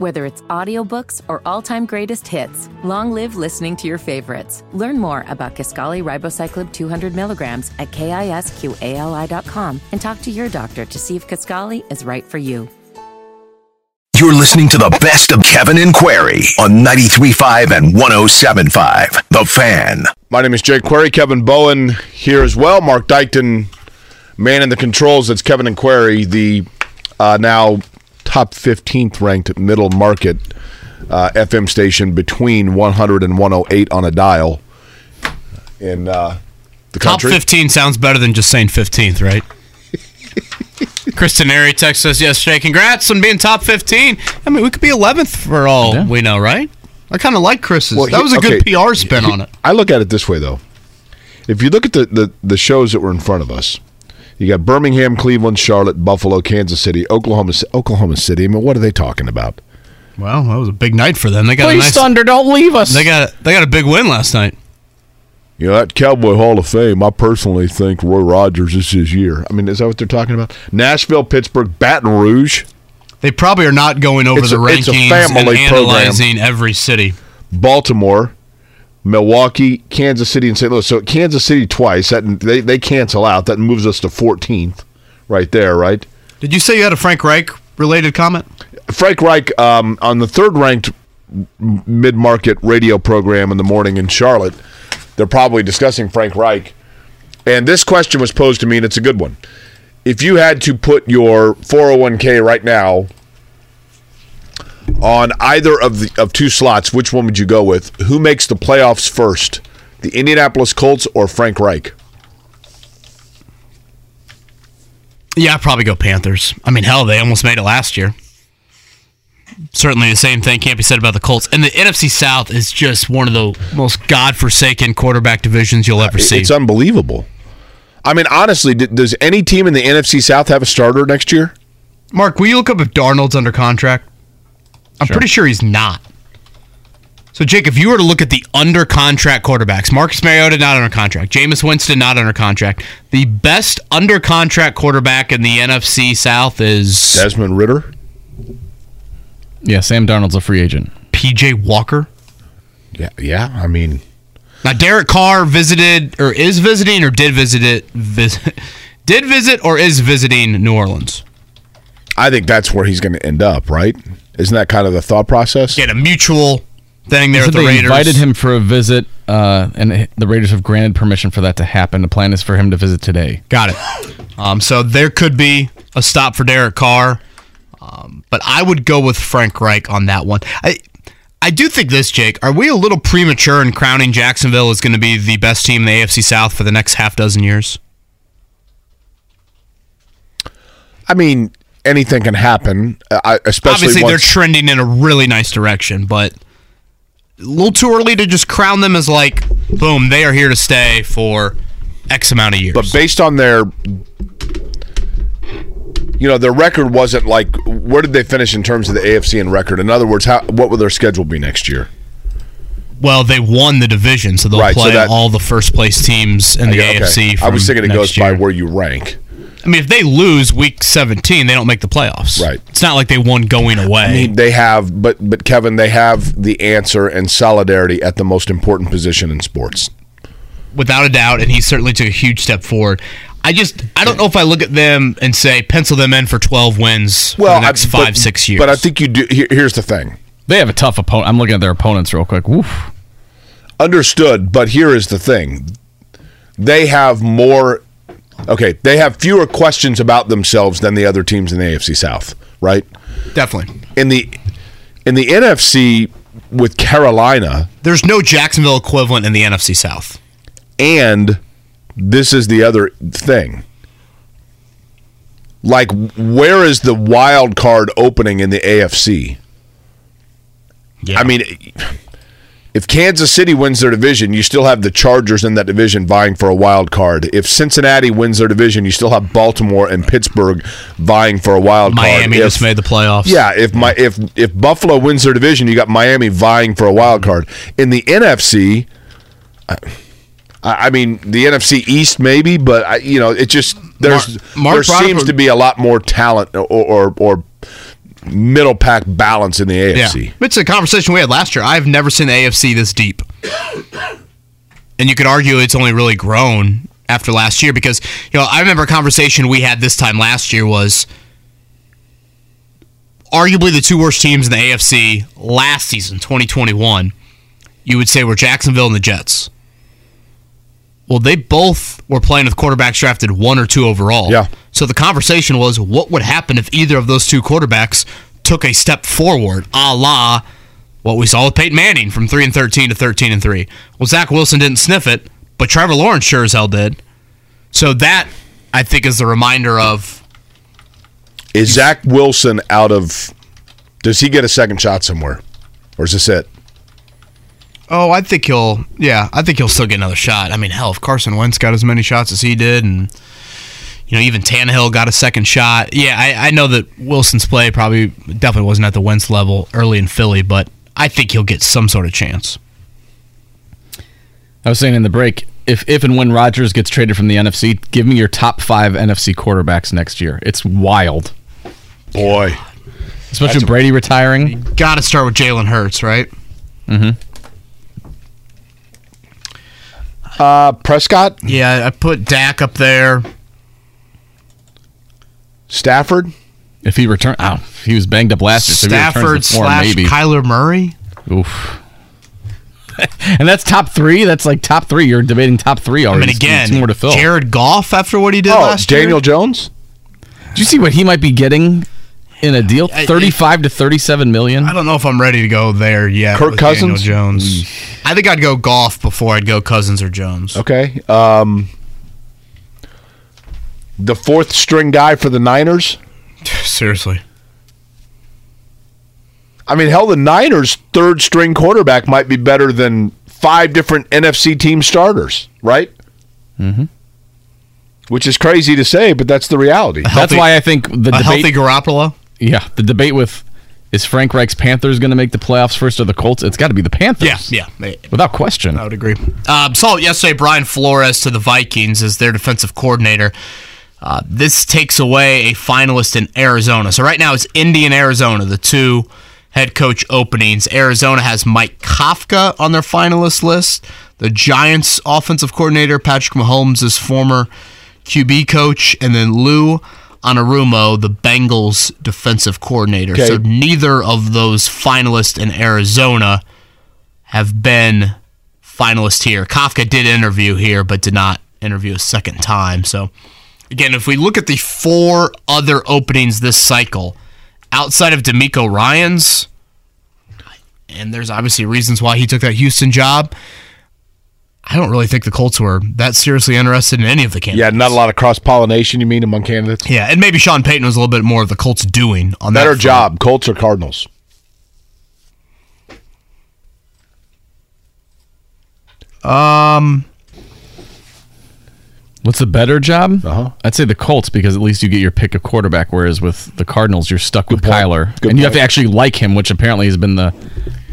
Whether it's audiobooks or all-time greatest hits, long live listening to your favorites. Learn more about Kisqali Ribociclib 200 milligrams at kisqali.com and talk to your doctor to see if Kisqali is right for you. You're listening to the best of Kevin and Query on 93.5 and 107.5. The Fan. My name is Jake Query. Kevin Bowen here as well. Mark Dykton, man in the controls. That's Kevin and Query, the uh, now top 15th ranked middle market uh, FM station between 100 and 108 on a dial in uh, the Top 15 sounds better than just saying 15th, right? Kristen Airy texted us yesterday. Congrats on being top 15. I mean, we could be 11th for all Yeah. we know, right? I kind of like Chris's. Well, that was a good PR spin he- on it. I look at it this way, though. If you look at the, the, the shows that were in front of us, you got Birmingham, Cleveland, Charlotte, Buffalo, Kansas City, Oklahoma, Oklahoma City. I mean, what are they talking about? Well, that was a big night for them. They got a Please, nice. Thunder, don't leave us. They got they got a big win last night. You know, that Cowboy Hall of Fame, I personally think Roy Rogers is his year. I mean, is that what they're talking about? Nashville, Pittsburgh, Baton Rouge, They probably are not going over It's the a- it's a rankings family and program. analyzing every city. Baltimore, Milwaukee, Kansas City, and St. Louis. So Kansas City twice. That they, they cancel out. That moves us to 14th right there, right? Did you say you had a Frank Reich related comment? Frank Reich um, on the third ranked mid market radio program in the morning in Charlotte. They're probably discussing Frank Reich. And this question was posed to me, and it's a good one. If you had to put your 401k right now on either of the of two slots, which one would you go with? Who makes the playoffs first? The Indianapolis Colts or Frank Reich? Yeah, I'd probably go Panthers. I mean, hell, they almost made it last year. Certainly, the same thing can't be said about the Colts. And the NFC South is just one of the most godforsaken quarterback divisions you'll ever uh, see. It's unbelievable. I mean, honestly, d- does any team in the NFC South have a starter next year? Mark, will you look up if Darnold's under contract? I'm pretty sure he's not. So, Jake, if you were to look at the under contract quarterbacks, Marcus Mariota not under contract, Jameis Winston not under contract. The best under contract quarterback in the NFC South is Desmond Ridder? yeah, Sam Darnold's a free agent. PJ Walker. Yeah, yeah. I mean, Now, Derek Carr visited or is visiting or did visit it, visit, did visit or is visiting New Orleans. I think that's where he's going to end up, right? Isn't that kind of the thought process? Get a mutual thing there So with the they Raiders. invited him for a visit, uh, and the Raiders have granted permission for that to happen. The plan is for him to visit today. Got it. Um, so there could be a stop for Derek Carr, um, but I would go with Frank Reich on that one. I I do think this, Jake. Are we a little premature in crowning Jacksonville as going to be the best team in the AFC South for the next half dozen years? I mean, anything can happen, uh, I- especially Obviously, they're trending in a really nice direction, but a little too early to just crown them as like, boom, they are here to stay for X amount of years. but based on their you know, their record wasn't like where did they finish in terms of the AFC and record? In other words, how what will their schedule be next year? well, they won the division, so they'll Right, so play that- all the first place teams in the Okay. AFC. I was thinking it goes by where you rank. I mean, if they lose week 17, they don't make the playoffs. Right. It's not like they won going away. I mean, they have, but but Kevin, they have the answer and solidarity at the most important position in sports. without a doubt, and he certainly took a huge step forward. I just, I don't know if I look at them and say pencil them in for 12 wins for the next I- five, six years. But I think you do. Here, here's the thing. They have a tough opponent. I'm looking at their opponents real quick. Woof. Understood, but here is the thing. They have more okay, they have fewer questions about themselves than the other teams in the AFC South, right? definitely. In the in the NFC with Carolina There's no Jacksonville equivalent in the NFC South. and this is the other thing. Like where is the wild card opening in the AFC? Yeah. I mean, if Kansas City wins their division, you still have the Chargers in that division vying for a wild card. If Cincinnati wins their division, you still have Baltimore and Pittsburgh vying for a wild card. Miami just made the playoffs. Yeah, if my if if Buffalo wins their division, you got Miami vying for a wild card. In the NFC, I, I mean the NFC East maybe, but I, you know it just there's Mark there brought seems to be a lot more talent or or, or middle pack balance in the AFC. Yeah. It's a conversation we had last year. I've never seen the AFC this deep. And you could argue it's only really grown after last year because, you know, I remember a conversation we had this time last year was arguably the two worst teams in the AFC last season, 2021, you would say were Jacksonville and the Jets. Well, they both were playing with quarterbacks drafted one or two overall. Yeah. So the conversation was what would happen if either of those two quarterbacks took a step forward, a la what we saw with Peyton Manning from 3 and 13 to 13 and 3. Well, Zach Wilson didn't sniff it, but Trevor Lawrence sure as hell did. So that, I think, is the reminder of Is Zach Wilson out of? Does he get a second shot somewhere, or is this it? Oh, I think he'll. Yeah, I think he'll still get another shot. I mean, hell, if Carson Wentz got as many shots as he did, and you know, even Tannehill got a second shot. Yeah, I, I know that Wilson's play probably definitely wasn't at the Wentz level early in Philly, but I think he'll get some sort of chance. I was saying in the break, if if and when Rodgers gets traded from the NFC, give me your top five NFC quarterbacks next year. It's wild, Boy, especially with Brady retiring. Got to start with Jalen Hurts, right? Mm hmm. uh, Prescott, Yeah, I put Dak up there. Stafford. If he return, oh, he was banged up last year. So if he returns Stafford to form, slash maybe. Kyler Murray. Oof. and that's top three. That's like top three. You're debating top three already. I already. mean, again, Two more to fill. Jared Goff after what he did Oh, last Daniel year. Jones. Do you see what he might be getting in a deal? Thirty-five to thirty-seven million. I don't know if I'm ready to go there yet. Kirk with Daniel Cousins? Jones. I think I'd go Goff before I'd go Cousins or Jones. Okay. Um, the fourth string guy for the Niners. Seriously. I mean, hell, the Niners' third string quarterback might be better than five different NFC team starters, right? Mm-hmm. Which is crazy to say, but that's the reality. That's why I think the A healthy debate. Garoppolo. yeah, the debate with is Frank Reich's Panthers going to make the playoffs first or the Colts? It's got to be the Panthers. Yeah, yeah. without question. I would agree. Um, saw yesterday. Brian Flores to the Vikings as their defensive coordinator. Uh, this takes away a finalist in Arizona. So right now it's Indy and Arizona, the two head coach openings. Arizona has Mike Kafka on their finalist list. The Giants offensive coordinator Patrick Mahomes is former QB coach, and then Lou Anarumo, the Bengals defensive coordinator. Okay. So neither of those finalists in Arizona have been finalists here. Kafka did interview here, but did not interview a second time. So, again, if we look at the four other openings this cycle, outside of DeMeco Ryans, and there's obviously reasons why he took that Houston job. I don't really think the Colts were that seriously interested in any of the candidates. Yeah, not a lot of cross pollination. You mean among candidates? Yeah, and maybe Sean Payton was a little bit more of the Colts doing on that Better front. job, Colts or Cardinals? Um, What's the better job? Uh-huh. I'd say the Colts because at least you get your pick of quarterback, whereas with the Cardinals you're stuck with point. Kyler, Good and you have to actually like him, which apparently has been the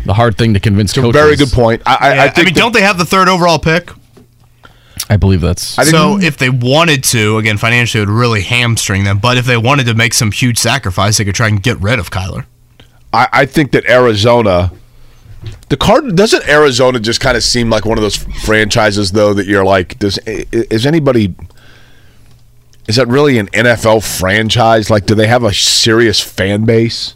the hard thing to convince coaches. Very good point. I, I, yeah, I I, think mean, that- don't they have the third overall pick? I believe that's. I think- So if they wanted to, again, financially it would really hamstring them. But if they wanted to make some huge sacrifice, they could try and get rid of Kyler. I, I think that Arizona, the card doesn't Arizona just kind of seem like one of those franchises though that you're like, does is anybody? Is that really an NFL franchise? Like, do they have a serious fan base?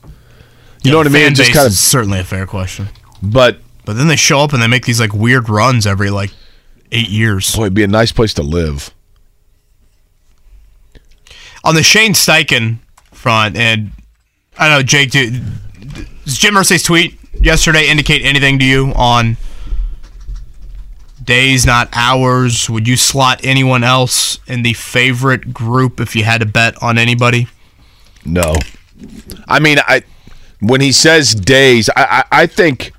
You know what I mean? Just kind of, certainly a fair question. but But then they show up and they make these like weird runs every like eight years. boy, it'd be a nice place to live. On the Shane Steichen front, and I don't know, Jake, does Jim Irsay's tweet yesterday indicate anything to you on days, not hours? Would you slot anyone else in the favorite group if you had to bet on anybody? No, I mean, I when he says days, I I, I think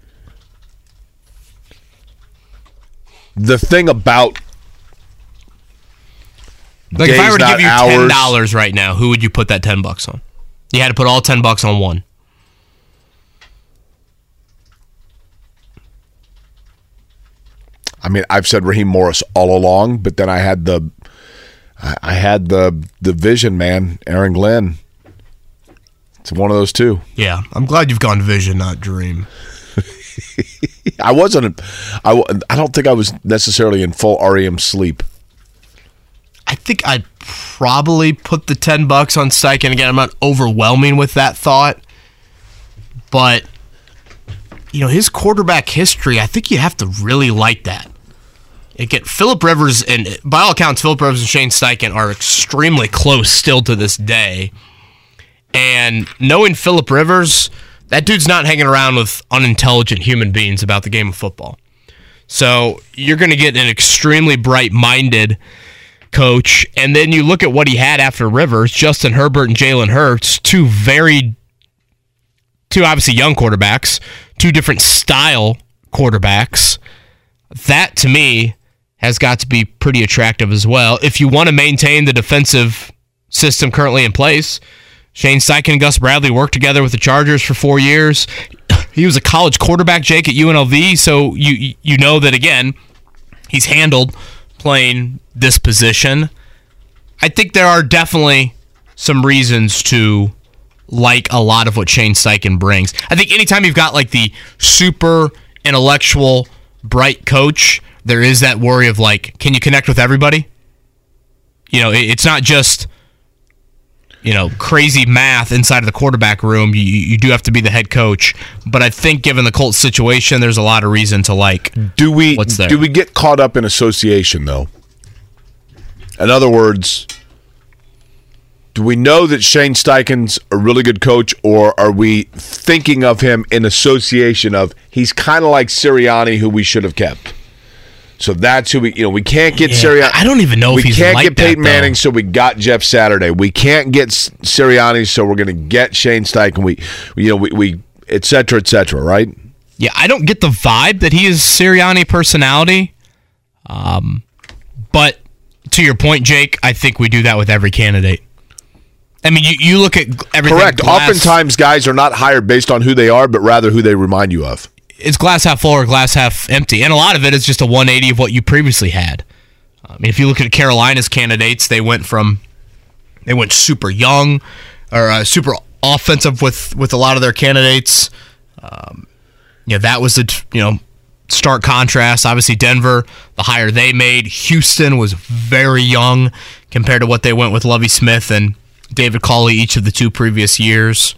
the thing about Like if I were to give you hours. ten dollars right now, who would you put that ten bucks on? You had to put all ten bucks on one. I mean, I've said Raheem Morris all along, but then I had the, I had the the vision man, Aaron Glenn. It's one of those two. Yeah, I'm glad you've gone vision, not dream. I wasn't. I, I don't think I was necessarily in full REM sleep. I think I'd probably put the 10 bucks on Steichen. Again, I'm not overwhelming with that thought. But, you know, his quarterback history, I think you have to really like that. Again, Philip Rivers, and by all accounts, Philip Rivers and Shane Steichen are extremely close still to this day. And knowing Philip Rivers, that dude's not hanging around with unintelligent human beings about the game of football. So you're going to get an extremely bright minded coach. And then you look at what he had after Rivers, Justin Herbert and Jalen Hurts, two very, two obviously young quarterbacks, two different style quarterbacks. That to me has got to be pretty attractive as well. If you want to maintain the defensive system currently in place, Shane Steichen and Gus Bradley worked together with the Chargers for four years. He was a college quarterback, Jake, at UNLV, so you you know that again, he's handled playing this position. I think there are definitely some reasons to like a lot of what Shane Steichen brings. I think anytime you've got like the super intellectual, bright coach, there is that worry of like, can you connect with everybody? You know, it- it's not just you know crazy math inside of the quarterback room. You you do have to be the head coach, but I think given the Colts situation, there's a lot of reason to like. Do we What's there? do we get caught up in association though? In other words, do we know that Shane Steichen's a really good coach, or are we thinking of him in association of he's kind of like Sirianni, who we should have kept? So that's who we, you know, we can't get Yeah, Sirianni. I don't even know we if he's can't like get that, Peyton Manning, so we got Jeff Saturday. We can't get Sirianni, so we're going to get Shane Steichen. We, you know, we, we et cetera, et cetera, right? Yeah, I don't get the vibe that he is Sirianni personality. Um, but to your point, Jake, I think we do that with every candidate. I mean, you, you look at everything. Correct. glass- Oftentimes, guys are not hired based on who they are, but rather who they remind you of. It's glass half full or glass half empty, and a lot of it is just a 180 of what you previously had. I mean, if you look at Carolina's candidates, they went from they went super young or uh, super offensive with with a lot of their candidates. Um, you know, that was the you know stark contrast. Obviously, Denver, the hire they made. Houston was very young compared to what they went with Lovie Smith and David Culley each of the two previous years.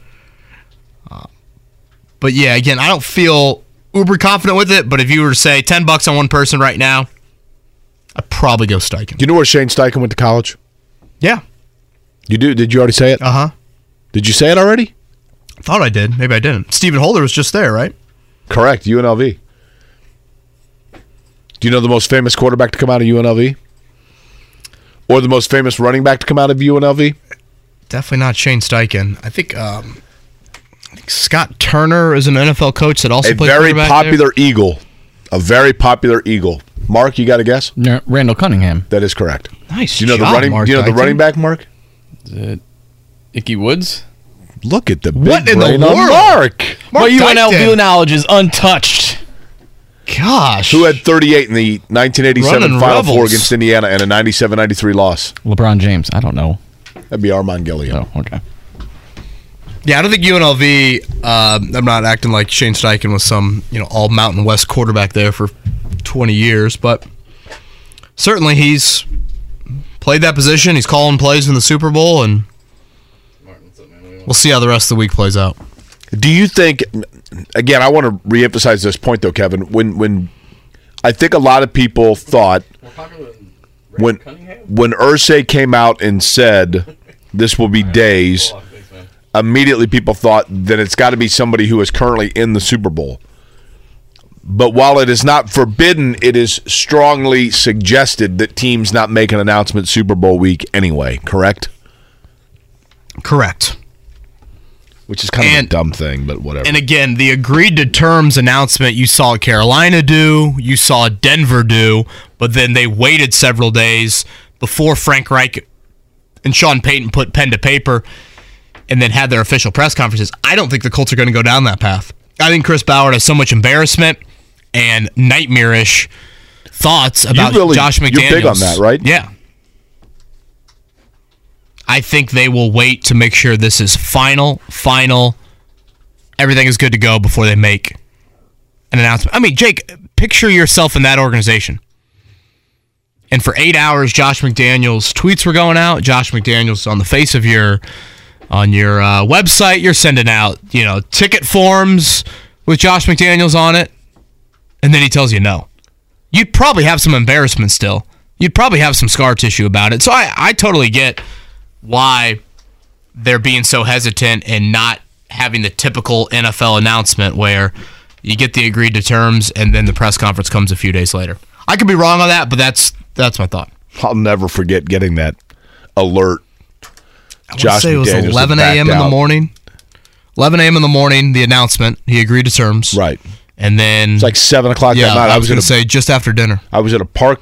But yeah, again, I don't feel uber confident with it. But if you were to say ten bucks on one person right now, I'd probably go Steichen. Do you know where Shane Steichen went to college? Yeah. You do? Did you already say it? Uh huh. Did you say it already? Thought I did. Maybe I didn't. Stephen Holder was just there, right? Correct. UNLV. Do you know the most famous quarterback to come out of UNLV? Or the most famous running back to come out of UNLV? Definitely not Shane Steichen. I think. Um, I think Scott Turner is an NFL coach that also plays. A plays very quarterback popular Eagle. A very popular Eagle. Mark, you got a guess? Yeah, Randall Cunningham. That is correct. Nice. Do you know job, the running? Mark do you know the running back, Mark? Ickey Woods. Look at the big What in the brain on world? Mark, Mark My UNLV knowledge is untouched. Gosh. who had 38 in the 1987 Running Final Four against Indiana and a 97-93 loss. LeBron James. I don't know. That'd be Armen Gilliam. Oh, okay. Yeah, I don't think UNLV. Um, I'm not acting like Shane Steichen was some you know all Mountain West quarterback there for 20 years, but certainly he's played that position. He's calling plays in the Super Bowl, and we'll see how the rest of the week plays out. Do you think? Again, I want to reemphasize this point, though, Kevin. When when I think a lot of people thought when when Irsay came out and said this will be days, immediately people thought that it's got to be somebody who is currently in the Super Bowl. But while it is not forbidden, it is strongly suggested that teams not make an announcement Super Bowl week anyway. Correct? Correct. Which is kind of a dumb thing, but whatever. And again, the agreed to terms announcement you saw Carolina do, you saw Denver do, but then they waited several days before Frank Reich and Sean Payton put pen to paper and then had their official press conferences. I don't think the Colts are going to go down that path. I think Chris Ballard has so much embarrassment and nightmarish thoughts about really- Josh you're McDaniels. big on that, right? Yeah. I think they will wait to make sure this is final, final. Everything is good to go before they make an announcement. I mean, Jake, picture yourself in that organization. And for eight hours, Josh McDaniels tweets were going out. Josh McDaniels on the face of your on your uh, website, you're sending out you know ticket forms with Josh McDaniels on it, and then he tells you no. You'd probably have some embarrassment still. You'd probably have some scar tissue about it. So I, I totally get why they're being so hesitant and not having the typical NFL announcement where you get the agreed to terms and then the press conference comes a few days later. I could be wrong on that, but that's that's my thought. I'll never forget getting that alert. I Josh say it was McDaniels 11 a.m. in the morning. 11 a.m. in the morning, the announcement. He agreed to terms. Right. And then it's like seven o'clock yeah, that night. I was, was going to say just after dinner. I was at a park.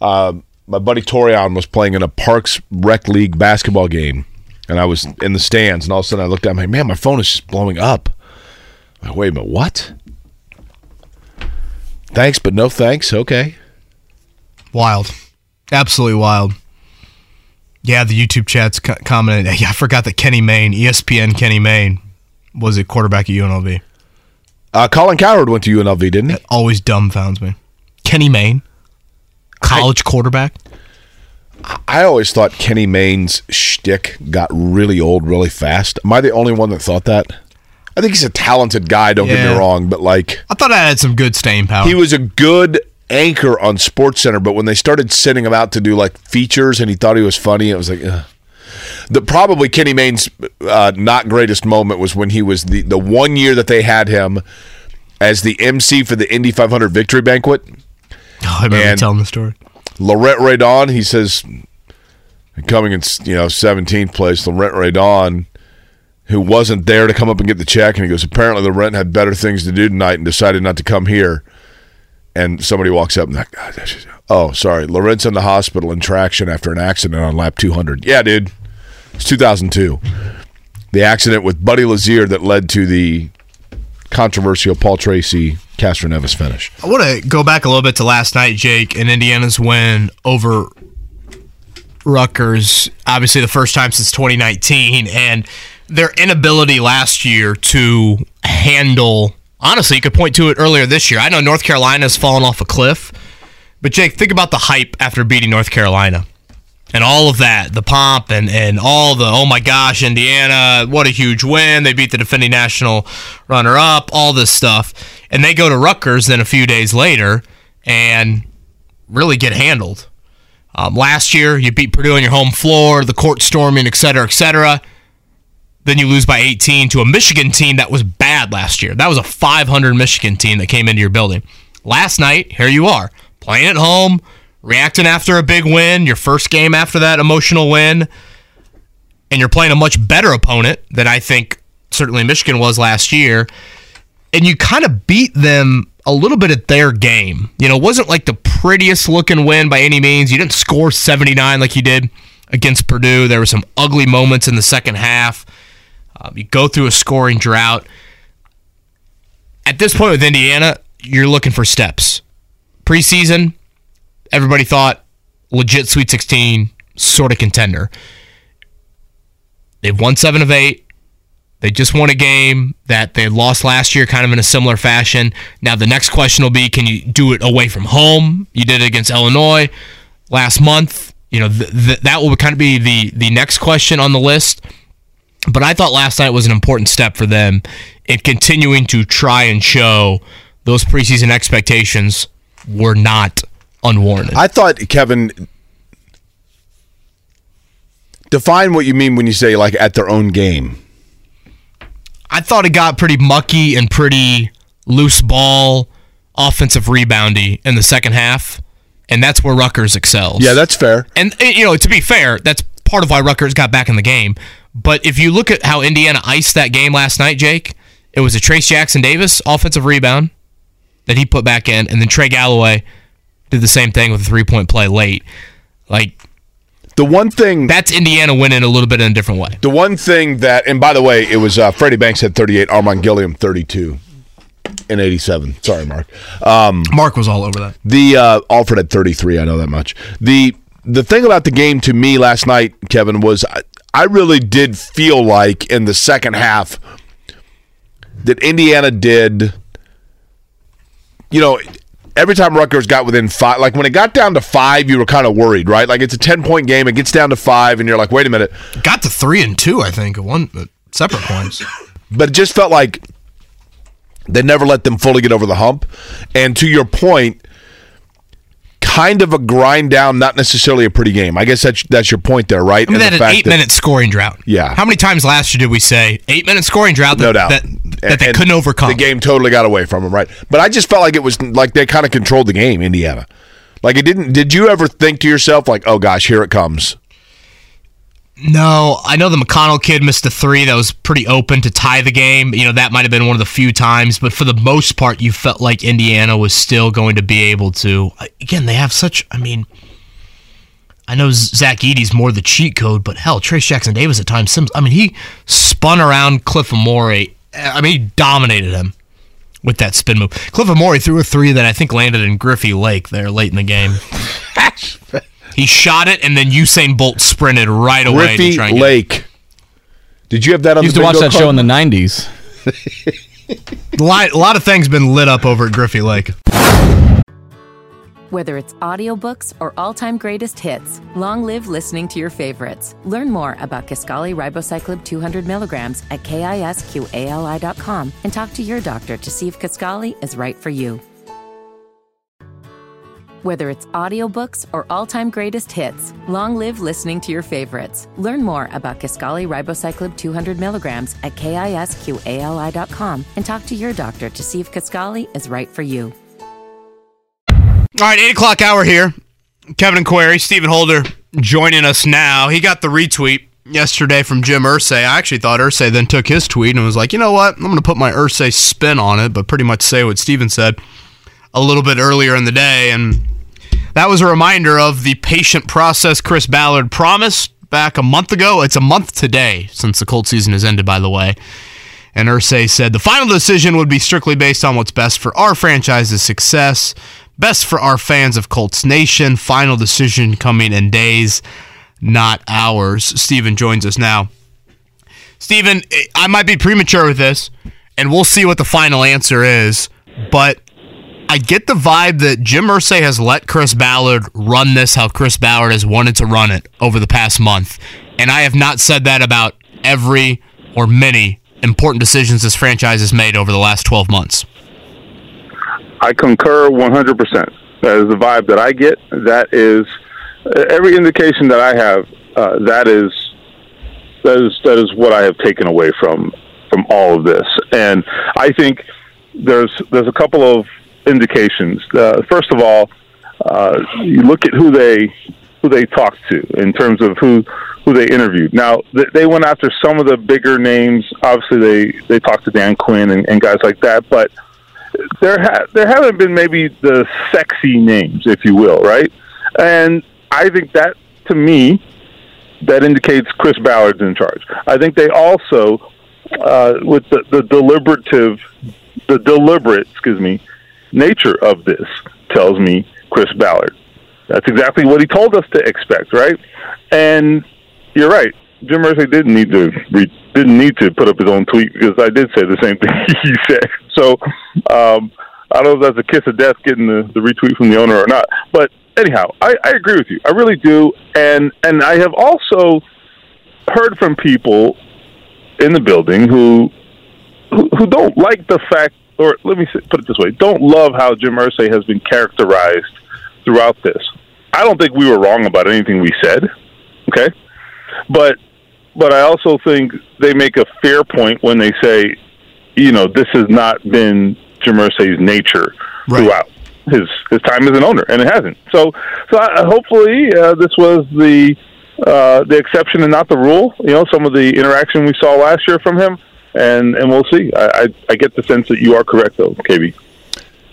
Uh, my buddy Torian was playing in a Parks Rec League basketball game, and I was in the stands. And all of a sudden, I looked down. I'm like, man, my phone is just blowing up. Like, wait a minute, what? Thanks, but no thanks. Okay. Wild, absolutely wild. Yeah, the YouTube chat's commented. Yeah, I forgot that Kenny Mayne, ESPN Kenny Mayne, was a quarterback at UNLV. Uh, Colin Cowherd went to UNLV, didn't he? That always dumbfounds me. Kenny Mayne, college I, quarterback. I always thought Kenny Mayne's shtick got really old really fast. Am I the only one that thought that? I think he's a talented guy. Don't yeah. get me wrong, but like I thought I had some good staying power. He was a good anchor on Sports Center, but when they started sending him out to do like features and he thought he was funny, it was like. Ugh. The probably Kenny Mayne's uh, not greatest moment was when he was the the one year that they had him as the MC for the Indy 500 victory banquet. Oh, I remember and telling the story. Laurent Redon, he says, coming in you know 17th place, Laurent Redon, who wasn't there to come up and get the check, and he goes, apparently the rent had better things to do tonight and decided not to come here and somebody walks up and like, ah, oh, sorry, Laurent's in the hospital in traction after an accident on lap 200. Yeah, dude, it's 2002. The accident with Buddy Lazier that led to the controversial Paul Tracy Castroneves finish. I want to go back a little bit to last night, Jake, and Indiana's win over Rutgers. Obviously, the first time since 2019, and their inability last year to handle honestly, you could point to it earlier this year. I know North Carolina's fallen off a cliff, but Jake, think about the hype after beating North Carolina and all of that, the pomp and, and all the, oh my gosh, Indiana, what a huge win. They beat the defending national runner up, all this stuff. And they go to Rutgers then a few days later and really get handled. Um, last year, you beat Purdue on your home floor, the court storming, et cetera, et cetera. Then you lose by 18 to a Michigan team that was bad last year. That was a 500 Michigan team that came into your building. Last night, here you are, playing at home, reacting after a big win, your first game after that emotional win, and you're playing a much better opponent than I think certainly Michigan was last year. And you kind of beat them a little bit at their game. You know, it wasn't like the prettiest looking win by any means. You didn't score 79 like you did against Purdue. There were some ugly moments in the second half. Um, you go through a scoring drought. At this point with Indiana, you're looking for steps. Preseason, everybody thought legit Sweet 16 sort of contender. They've won seven of eight. They just won a game that they lost last year, kind of in a similar fashion. Now, the next question will be can you do it away from home? You did it against Illinois last month. You know, th- th- that will kind of be the, the next question on the list. But I thought last night was an important step for them in continuing to try and show those preseason expectations were not unwarranted. I thought, Kevin, define what you mean when you say like at their own game. I thought it got pretty mucky and pretty loose ball, offensive reboundy in the second half, and that's where Rutgers excels. Yeah, that's fair. And you know, to be fair, that's part of why Rutgers got back in the game. But if you look at how Indiana iced that game last night, Jake, it was a Trayce Jackson-Davis offensive rebound that he put back in, and then Trey Galloway did the same thing with a three point play late. Like the one thing that's Indiana winning a little bit in a different way. The one thing that, and by the way, it was uh, Freddie Banks had 38, Armen Gilliam 32 in 87. Sorry, Mark. Um, Mark was all over that. The uh, Alford had 33. I know that much. The the thing about the game to me last night, Kevin, was I, really did feel like in the second half that Indiana did, you know, every time Rutgers got within five, like when it got down to five, you were kind of worried, right? Like it's a 10 point game, it gets down to five, and you're like, wait a minute. Got to three and two, I think, at one at separate points. But it just felt like they never let them fully get over the hump. And to your point, kind of a grind down, not necessarily a pretty game. I guess that's that's your point there, right? I mean, And that an eight that- minute scoring drought. Yeah. How many times last year did we say eight minute scoring drought that, no doubt that, that they And couldn't overcome? The game totally got away from them, right? But I just felt like it was like they kind of controlled the game, Indiana. Like it didn't. Did you ever think to yourself like, "Oh gosh, here it comes"? No, I know the McConnell kid missed a three that was pretty open to tie the game. You know, that might have been one of the few times, but for the most part, you felt like Indiana was still going to be able to. Again, they have such, I mean, I know Zach Eady's more the cheat code, but hell, Trayce Jackson-Davis at times, Sims, I mean, he spun around Cliff Omoruyi. Eh, I mean, he dominated him with that spin move. Cliff Omoruyi threw a three that I think landed in Griffy Lake there late in the game. He shot it, and then Usain Bolt sprinted right away to Griffy try and get Lake. Did you have that on the show? used the to watch bingo that show in the '90s. A lot, a lot of things been lit up over at Griffy Lake. Whether it's audiobooks or all-time greatest hits, long live listening to your favorites. Learn more about Kisqali Ribociclib 200 milligrams at kisqali.com and talk to your doctor to see if Kisqali is right for you. Whether it's audiobooks or all-time greatest hits, long live listening to your favorites. Learn more about Kisqali Ribociclib 200 milligrams at kisqali.com and talk to your doctor to see if Kisqali is right for you. All right, 8 o'clock hour here. Kevin and Query, Stephen Holder joining us now. He got the retweet yesterday from Jim Irsay. I actually thought Irsay then took his tweet and was like, you know what? I'm going to put my Irsay spin on it, but pretty much say what Stephen said a little bit earlier in the day. And that was a reminder of the patient process Chris Ballard promised back a month ago. It's a month today since the cold season has ended, by the way. And Irsay said the final decision would be strictly based on what's best for our franchise's success, best for our fans of Colts Nation. Final decision coming in days, not hours. Stephen joins us now. Stephen, I might be premature with this, and we'll see what the final answer is, but I get the vibe that Jim Irsay has let Chris Ballard run this how Chris Ballard has wanted to run it over the past month. And I have not said that about every or many important decisions this franchise has made over the last 12 months. I concur 100%. That is the vibe that I get. That is every indication that I have. Uh, that is that is that is what I have taken away from from all of this. And I think there's there's a couple of indications. Uh, first of all, uh, you look at who they who they talked to in terms of who who they interviewed. Now th- they went after some of the bigger names. Obviously, they they talked to Dan Quinn and, and guys like that, but there ha- there haven't been maybe the sexy names, if you will, right? And I think that to me that indicates Chris Ballard's in charge. I think they also uh, with the, the deliberative the deliberate, excuse me, nature of this tells me Chris Ballard. That's exactly what he told us to expect, right? And you're right. Jim Irsay didn't need to re- didn't need to put up his own tweet because I did say the same thing he said. So um, I don't know if that's a kiss of death getting the, the retweet from the owner or not. But anyhow, I, I agree with you. I really do, and and I have also heard from people in the building who who, who don't like the fact, or let me put it this way, don't love how Jim Irsay has been characterized throughout this. I don't think we were wrong about anything we said. Okay, but but I also think they make a fair point when they say, you know, this has not been Jim Irsay's nature Right. throughout his his time as an owner, and it hasn't. So so I, hopefully uh, this was the uh, the exception and not the rule. You know, some of the interaction we saw last year from him, and and we'll see. I I, I get the sense that you are correct, though, KB.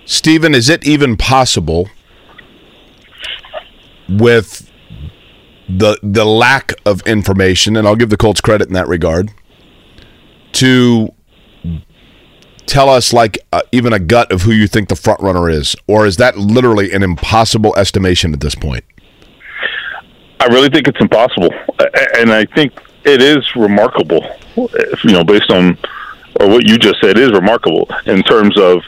Stephen, is it even possible with the the lack of information, and I'll give the Colts credit in that regard, to tell us like uh, even a gut of who you think the front runner is, or is that literally an impossible estimation at this point? I really think it's impossible, and I think it is remarkable. You know, based on or what you just said is remarkable in terms of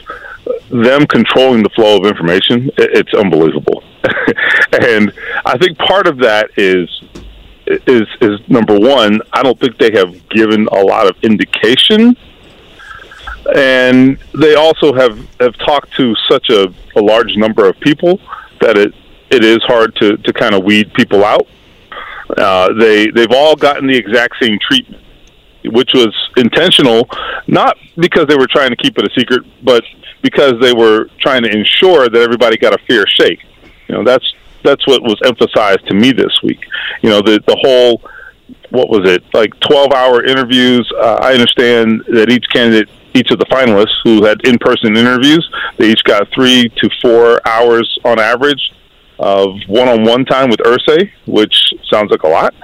them controlling the flow of information. It- It's unbelievable, and I think part of that is is is number one. I don't think they have given a lot of indication, and they also have have talked to such a, a large number of people that it it is hard to to kind of weed people out. Uh, they they've all gotten the exact same treatment, which was intentional, not because they were trying to keep it a secret, but because they were trying to ensure that everybody got a fair shake. You know, that's that's what was emphasized to me this week. You know, the the whole what was it like 12 hour interviews uh, i understand that each candidate each of the finalists who had in person interviews they each got three to four hours on average of one on one time with Irsay which sounds like a lot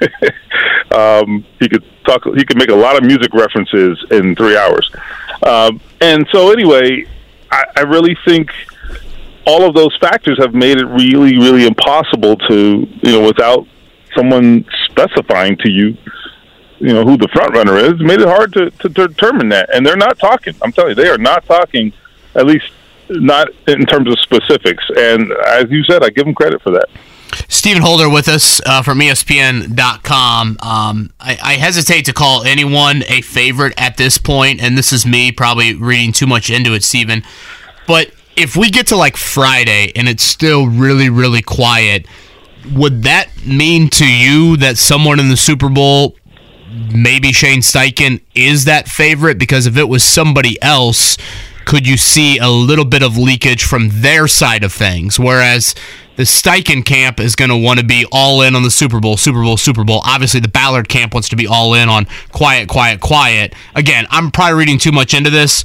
um, he could talk he could make a lot of music references in three hours um, and so anyway I, I really think all of those factors have made it really, really impossible to, you know, without someone specifying to you, you know, who the front runner is, made it hard to, to determine that. And they're not talking. I'm telling you, they are not talking, at least not in terms of specifics. And as you said, I give them credit for that. Stephen Holder with us uh, from ESPN.com. Um, I, I hesitate to call anyone a favorite at this point, and this is me probably reading too much into it, Stephen. But if we get to like Friday and it's still really, really quiet, would that mean to you that someone in the Super Bowl, maybe Shane Steichen, is that favorite? Because if it was somebody else, could you see a little bit of leakage from their side of things? Whereas the Steichen camp is going to want to be all in on the Super Bowl, Super Bowl, Super Bowl. Obviously, the Ballard camp wants to be all in on quiet, quiet, quiet. Again, I'm probably reading too much into this,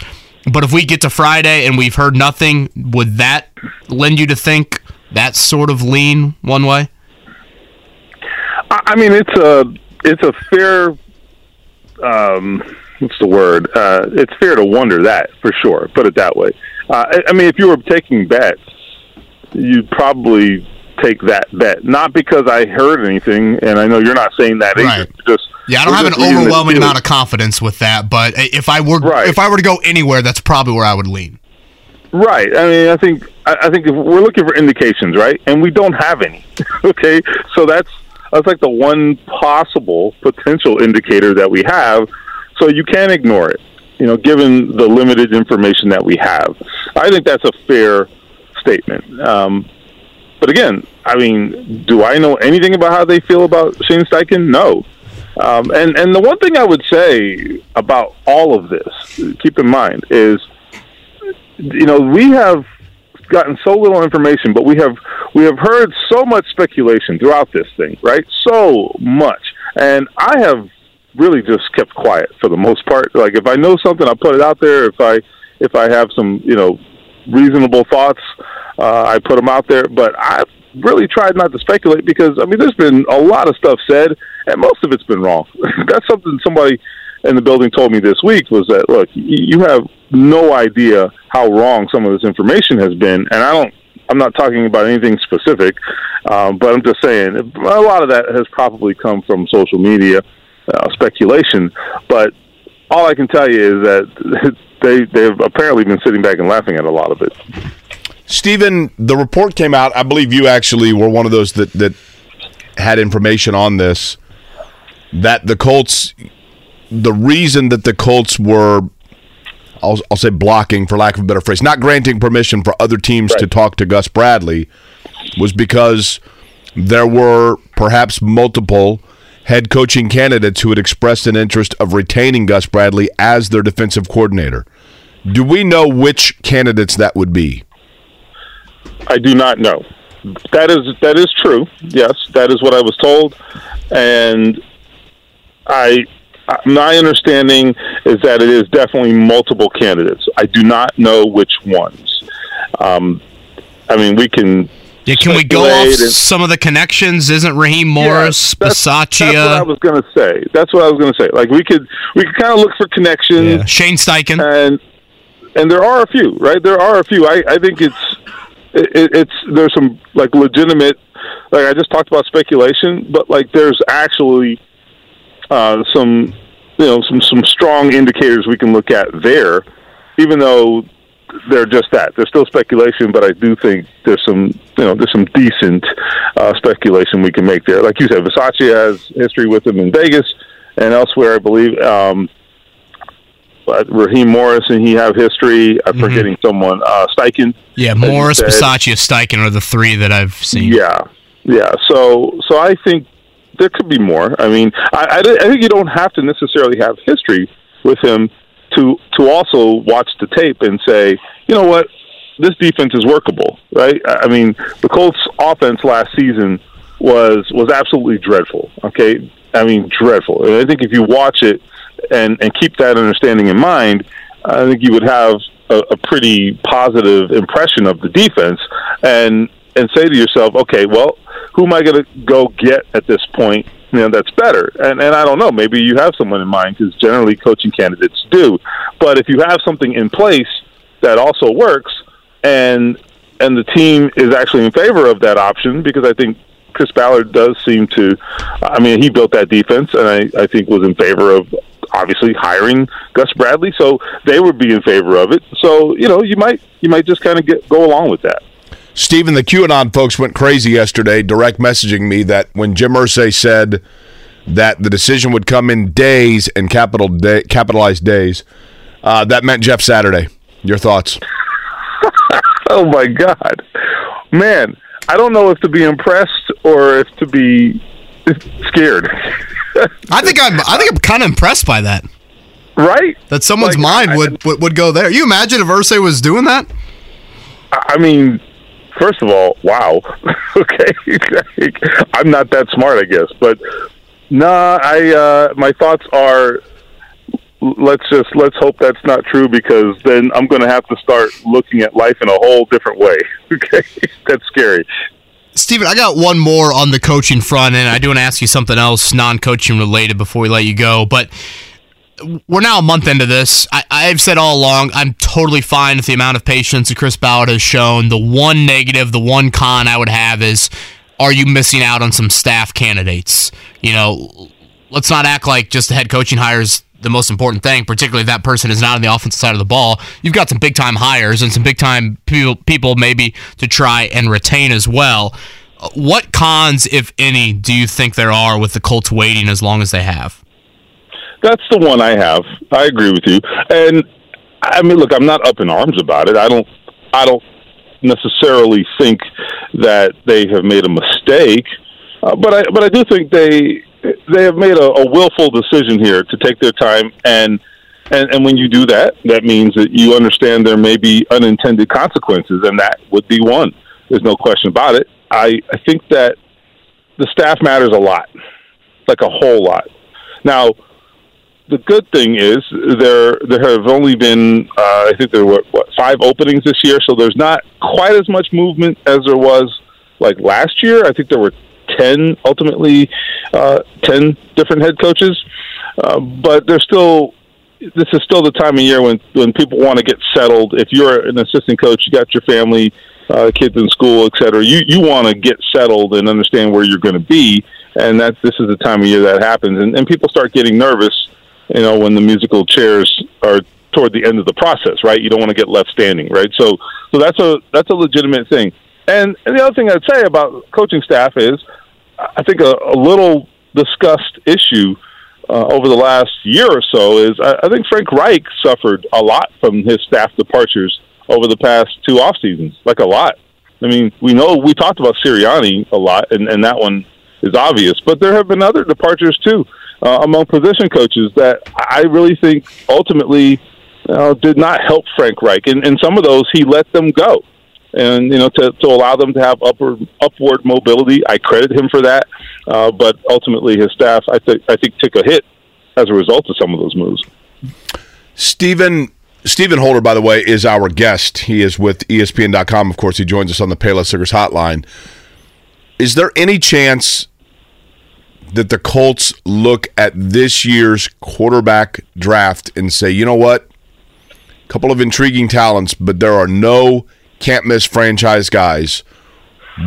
but if we get to Friday and we've heard nothing, would that lend you to think that sort of lean one way? I mean, it's a it's a fair. Um, what's the word? Uh, it's fair to wonder that for sure. Put it that way. Uh, I, I mean, if you were taking bets, you'd probably take that bet. Not because I heard anything, and I know you're not saying that Right. either. Just Yeah, I don't have an just reading the overwhelming amount of confidence with that, but if I were Right. if I were to go anywhere, that's probably where I would lean. Right. I mean, I think I I think if we're looking for indications, right, and we don't have any. okay, so that's that's like the one possible potential indicator that we have. So you can't ignore it. You know, given the limited information that we have, I think that's a fair statement. Um, but again, I mean, do I know anything about how they feel about Shane Steichen? No. Um, and and the one thing I would say about all of this, keep in mind, is you know we have gotten so little information, but we have we have heard so much speculation throughout this thing, right? So much, and I have really just kept quiet for the most part. Like if I know something, I put it out there. If I if I have some you know reasonable thoughts, uh, I put them out there. But I've really tried not to speculate because I mean there's been a lot of stuff said, and most of it's been wrong. That's something somebody in the building told me this week was that look, you have no idea how wrong some of this information has been, and I don't. I'm not talking about anything specific, um, but I'm just saying a lot of that has probably come from social media uh, speculation. But all I can tell you is that they they've apparently been sitting back and laughing at a lot of it. Stephen, the report came out. I believe you actually were one of those that that had information on this. That the Colts, the reason that the Colts were, I'll, I'll say blocking, for lack of a better phrase, not granting permission for other teams to talk to Gus Bradley, was because there were perhaps multiple head coaching candidates who had expressed an interest of retaining Gus Bradley as their defensive coordinator. Do we know which candidates that would be? I do not know. That is that is true. Yes, that is what I was told, and I my understanding is that it is definitely multiple candidates. I do not know which ones. Um, I mean, we can. Yeah, can we go off and- some of the connections? Isn't Raheem Morris, Yeah, that's, that's what I was going to say. That's what I was going to say. Like we could we could kind of look for connections. yeah. Shane Steichen? and and there are a few, right? There are a few. I, I think it's it, it's there's some like legitimate like I just talked about speculation, but like there's actually uh, some you know some some strong indicators we can look at there, even though they're just that. They're still speculation, but I do think there's some you know there's some decent uh, speculation we can make there. Like you said, Bisaccia has history with him in Vegas and elsewhere, I believe. Um, but Raheem Morris and he have history. I'm Mhm. forgetting someone. Uh, Steichen. Yeah, Morris. Bisaccia, Steichen are the three that I've seen. Yeah, yeah. So, so I think there could be more. I mean, I, I, I think you don't have to necessarily have history with him to to also watch the tape and say, you know what, this defense is workable, right? I mean, the Colts' offense last season was was absolutely dreadful. Okay, I mean, dreadful. And I think if you watch it and and keep that understanding in mind, I think you would have a, a pretty positive impression of the defense and and say to yourself, okay, well, who am I going to go get at this point? You know, that's better. And and I don't know. Maybe you have someone in mind because generally coaching candidates do. But if you have something in place that also works, and and the team is actually in favor of that option, because I think Chris Ballard does seem to. I mean, he built that defense, and I, I think was in favor of obviously hiring Gus Bradley. So they would be in favor of it. So you know, you might you might just kind of get go along with that. Stephen, the QAnon folks went crazy yesterday, direct messaging me that when Jim Irsay said that the decision would come in days and capital day, capitalized days, uh, that meant Jeff Saturday. Your thoughts? oh my God, man! I don't know if to be impressed or if to be scared. I think I'm. I think I'm kind of impressed by that. Right? That someone's Like, mind I- would, would would go there. You imagine if Irsay was doing that? I I mean, first of all, wow. okay, I'm not that smart, I guess, but nah. I uh, my thoughts are. Let's just let's hope that's not true because then I'm going to have to start looking at life in a whole different way. Okay, that's scary. Steven, I got one more on the coaching front, and I do want to ask you something else non-coaching related before we let you go. But we're now a month into this. I, I've said all along, I'm totally fine with the amount of patience that Chris Ballard has shown. The one negative, the one con I would have is, are you missing out on some staff candidates? You know, let's not act like just the head coaching hires the most important thing, particularly if that person is not on the offensive side of the ball. You've got some big time hires and some big time people, people maybe to try and retain as well. What cons, if any, do you think there are with the Colts waiting as long as they have? That's the one I have. I agree with you. And I mean, look, I'm not up in arms about it. I don't. I don't necessarily think that they have made a mistake, uh, but I but I do think they they have made a, a willful decision here to take their time and. And, and when you do that, that means that you understand there may be unintended consequences, and that would be one. There's no question about it. I, I think that the staff matters a lot, like a whole lot. Now, the good thing is there there have only been uh, I think there were what five openings this year, so there's not quite as much movement as there was like last year. I think there were ten ultimately, uh, ten different head coaches, uh, but there's still this is still the time of year when when people want to get settled. If you're an assistant coach, you got your family, uh, kids in school, et cetera. You you want to get settled and understand where you're going to be, and that this is the time of year that happens, and, and people start getting nervous. You know, when the musical chairs are toward the end of the process, right? You don't want to get left standing, right? So, so that's a that's a legitimate thing. And, and the other thing I'd say about coaching staff is, I think a, a little discussed issue uh, over the last year or so is I, I think Frank Reich suffered a lot from his staff departures over the past two off seasons, like a lot. I mean, we know we talked about Sirianni a lot, and, and that one is obvious, but there have been other departures too uh, among position coaches that I really think ultimately uh, did not help Frank Reich, and, and some of those he let them go and you know to, to allow them to have upward upward mobility. I credit him for that, uh, but ultimately his staff I think I think took a hit as a result of some of those moves. Stephen Stephen Holder, by the way, is our guest. He is with ESPN.com. Of course, he joins us on the Payless Siggers hotline. Is there any chance that the Colts look at this year's quarterback draft and say, you know what? A couple of intriguing talents, but there are no can't miss franchise guys.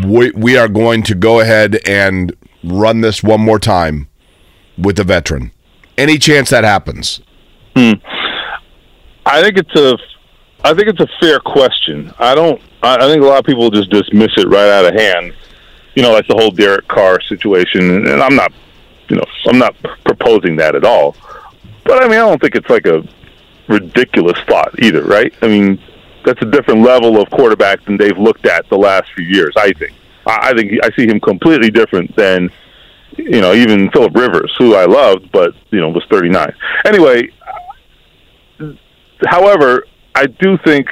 we, we are going to go ahead and run this one more time with the veteran? Any chance that happens? Hmm. I think it's a, I think it's a fair question. I don't. I, I think a lot of people just dismiss it right out of hand. You know, like the whole Derek Carr situation, and, I'm not, you know, I'm not proposing that at all. But I mean, I don't think it's like a ridiculous thought either, right? I mean, that's a different level of quarterback than they've looked at the last few years. I think. I think I see him completely different than, you know, even Philip Rivers, who I loved, but you know was 39. Anyway, however, I do think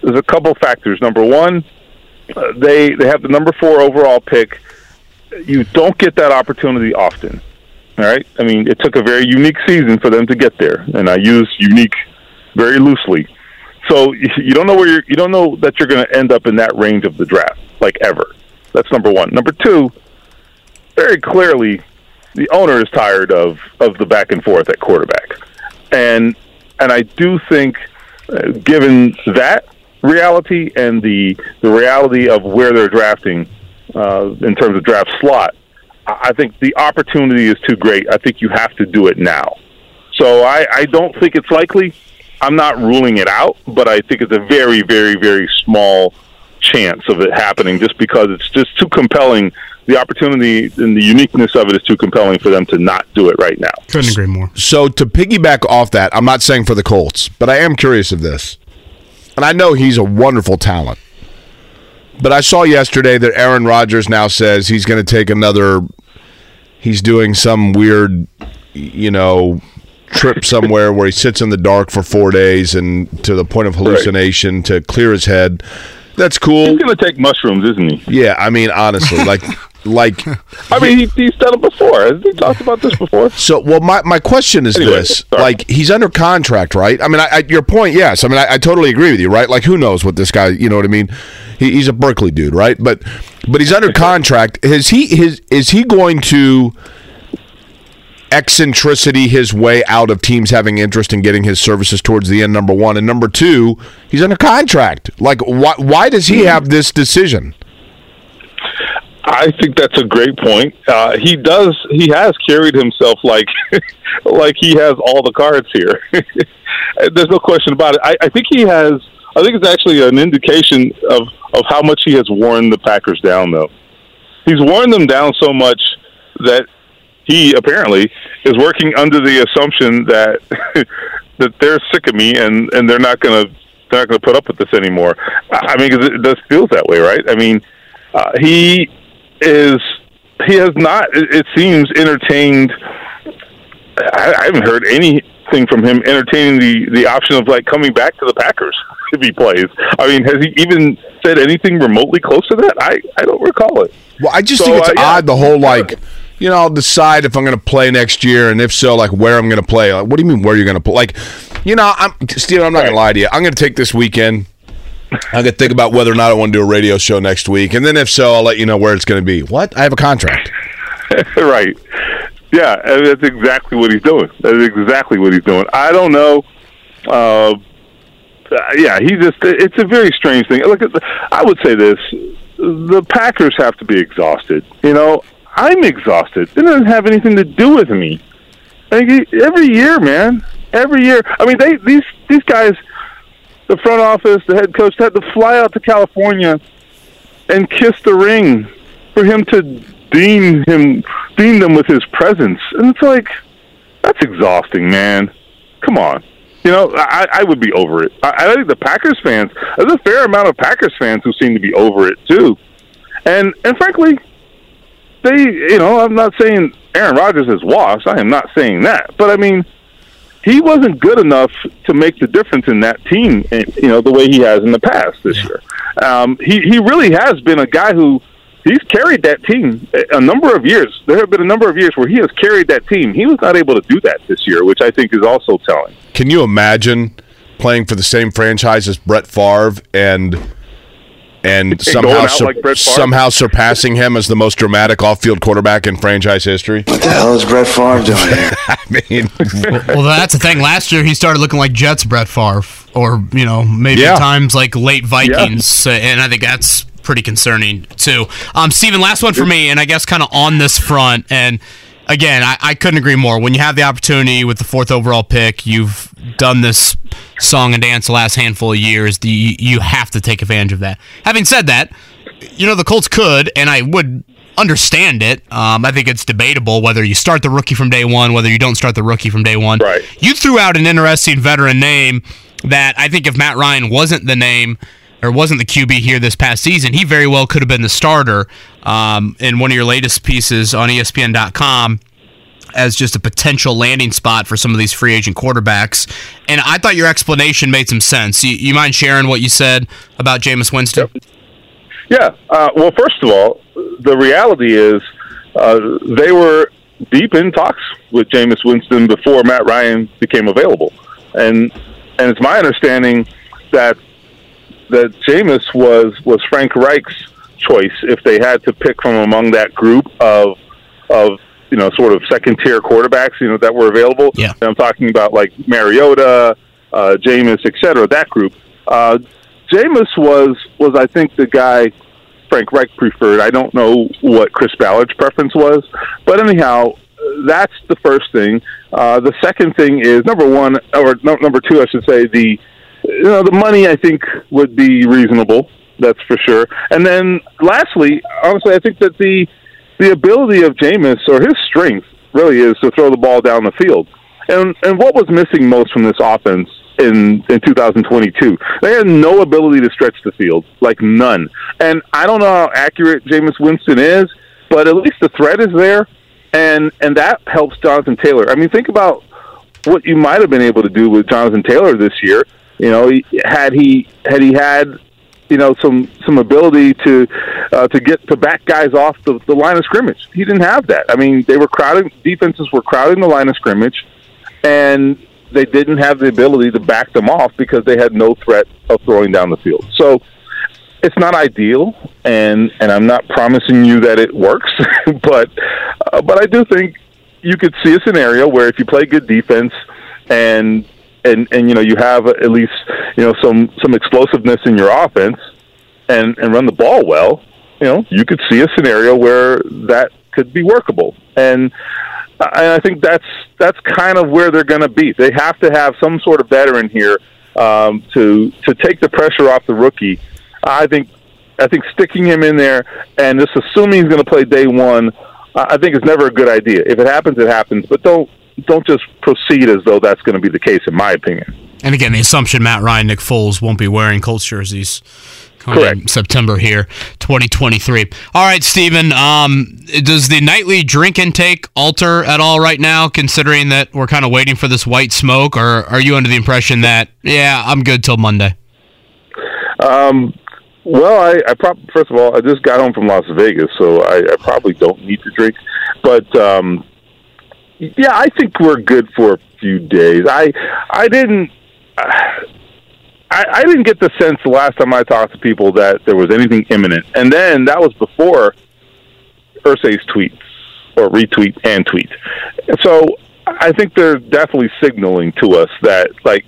there's a couple factors. Number one, they they have the number four overall pick. You don't get that opportunity often. All right. I mean, it took a very unique season for them to get there, and I use unique very loosely. So you you don't know where you're. You don't know that you're going to end up in that range of the draft, like ever. That's number one. Number two, very clearly, the owner is tired of of the back and forth at quarterback, and and I do think, uh, given that reality and the the reality of where they're drafting uh, in terms of draft slot, I I think the opportunity is too great. I think you have to do it now. So I, I don't think it's likely. I'm not ruling it out, but I think it's a very, very, very small chance of it happening just because it's just too compelling. The opportunity and the uniqueness of it is too compelling for them to not do it right now. Couldn't agree more. So to piggyback off that, I'm not saying for the Colts, but I am curious of this. And I know he's a wonderful talent. But I saw yesterday that Aaron Rodgers now says he's going to take another he's doing some weird you know trip somewhere where he sits in the dark for 4 days and to the point of hallucination to clear his head. That's cool. He's going to take mushrooms, isn't he? Yeah, I mean honestly, like like I mean, he, he's done it before. Has he talked about this before? So, well, my, my question is Anyway, this: sorry. like, he's under contract, right? I mean, I, I, your point, yes. I mean, I, I totally agree with you, right? Like, who knows what this guy? You know what I mean? He, he's a Berkeley dude, right? But, but he's under contract. Is he his? Is he going to eccentricity his way out of teams having interest in getting his services towards the end? Number one, and number two, he's under contract. Like, why? Why does he have this decision? I think that's a great point. Uh, he does. He has carried himself like, like he has all the cards here. There's no question about it. I, I think he has. I think it's actually an indication of of how much he has worn the Packers down, though. He's worn them down so much that he apparently is working under the assumption that that they're sick of me and and they're not going to they're not going to put up with this anymore. I mean, 'cause it does feels that way, right? I mean, uh, he is he has not it, seems entertained I, I haven't heard anything from him entertaining the the option of like coming back to the Packers if he plays. I mean, has he even said anything remotely close to that? I I don't recall it. Well, I just So, think it's uh, yeah. odd the whole like, you know, I'll decide if I'm going to play next year, and if so, like where I'm going to play. Like, what do you mean where you're going to play? Like, you know, I'm Steven. I'm not going to lie to you. I'm going to take this weekend. I'm to think about whether or not I want to do a radio show next week, and then if so, I'll let you know where it's going to be. What? I have a contract. right. Yeah, that's exactly what he's doing. That is exactly what he's doing. I don't know. Uh, yeah, he just, it's a very strange thing. Look, at the, I would say this the Packers have to be exhausted. You know, I'm exhausted. It doesn't have anything to do with me. Like, every year, man. Every year. I mean, they these these guys, the front office, the head coach, had to fly out to California and kiss the ring for him to deem him deem them with his presence. And it's like that's exhausting, man. Come on. You know, I, I would be over it. I, I think the Packers fans, there's a fair amount of Packers fans who seem to be over it too. And and frankly, they, you know, I'm not saying Aaron Rodgers is washed. I am not saying that. But I mean, he wasn't good enough to make the difference in that team, eh, you know, the way he has in the past this year. Um, he he really has been a guy who he's carried that team a number of years. There have been a number of years where he has carried that team. He was not able to do that this year, which I think is also telling. Can you imagine playing for the same franchise as Brett Favre and and somehow out like somehow surpassing him as the most dramatic off-field quarterback in franchise history? What the hell is Brett Favre doing here? I mean, Well, that's the thing. Last year, he started looking like Jets Brett Favre, or you know, maybe Yeah. times like late Vikings, Uh, and I think that's pretty concerning too. Um, Steven, last one for me, and I guess kind of on this front, and again, I, I couldn't agree more. When you have the opportunity with the fourth overall pick, you've done this song and dance the last handful of years. The, you have to take advantage of that. Having said that, you know the Colts could, and I would understand it. Um, I think it's debatable whether you start the rookie from day one, whether you don't start the rookie from day one. Right. You threw out an interesting veteran name that I think if Matt Ryan wasn't the name or wasn't the QB here this past season, he very well could have been the starter um, in one of your latest pieces on ESPN.com as just a potential landing spot for some of these free agent quarterbacks. And I thought your explanation made some sense. You, you mind sharing what you said about Jameis Winston? Yeah. Uh, well, first of all, the reality is uh, they were deep in talks with Jameis Winston before Matt Ryan became available, and and it's my understanding that that Jameis was was Frank Reich's choice if they had to pick from among that group of of you know sort of second tier quarterbacks you know that were available. Yeah. And I'm talking about like Mariota, uh, Jameis, et cetera. That group. Uh, Jameis was was I think the guy Frank Reich preferred. I don't know what Chris Ballard's preference was, but anyhow, that's the first thing. Uh, the second thing is number one, or no, number two, I should say. The you know the money I think would be reasonable. That's for sure. And then lastly, honestly, I think that the the ability of Jameis or his strength really is to throw the ball down the field. And and what was missing most from this offense in in 2022? They had no ability to stretch the field, like none. And I don't know how accurate Jameis Winston is, but at least the threat is there, and and that helps Jonathan Taylor. I mean, think about what you might have been able to do with Jonathan Taylor this year. You know, he, had he had he had you know some some ability to uh, to get to back guys off the, the line of scrimmage. He didn't have that. I mean, they were crowding defenses were crowding the line of scrimmage, and they didn't have the ability to back them off because they had no threat of throwing down the field. So it's not ideal, and and I'm not promising you that it works, but uh, but I do think you could see a scenario where if you play good defense and and and you know you have at least you know some some explosiveness in your offense and and run the ball well, you know you could see a scenario where that could be workable and. And I think that's that's kind of where they're going to be. They have to have some sort of veteran here um, to to take the pressure off the rookie. I think I think sticking him in there and just assuming he's going to play day one, I think is never a good idea. If it happens, it happens, but don't don't just proceed as though that's going to be the case, in my opinion. And again, the assumption Matt Ryan, Nick Foles won't be wearing Colts jerseys. coming Correct. September here, 2023. All right, Stephen. um, does the nightly drink intake alter at all right now, considering that we're kind of waiting for this white smoke, or are you under the impression that, yeah, I'm good till Monday? Um, well, I, I prob- first of all, I just got home from Las Vegas, so I, I probably don't need to drink. But um, yeah, I think we're good for a few days. I I didn't. Uh, I, I didn't get the sense the last time I talked to people that there was anything imminent, and then that was before Irsay's tweet or retweet and tweet. So I think they're definitely signaling to us that like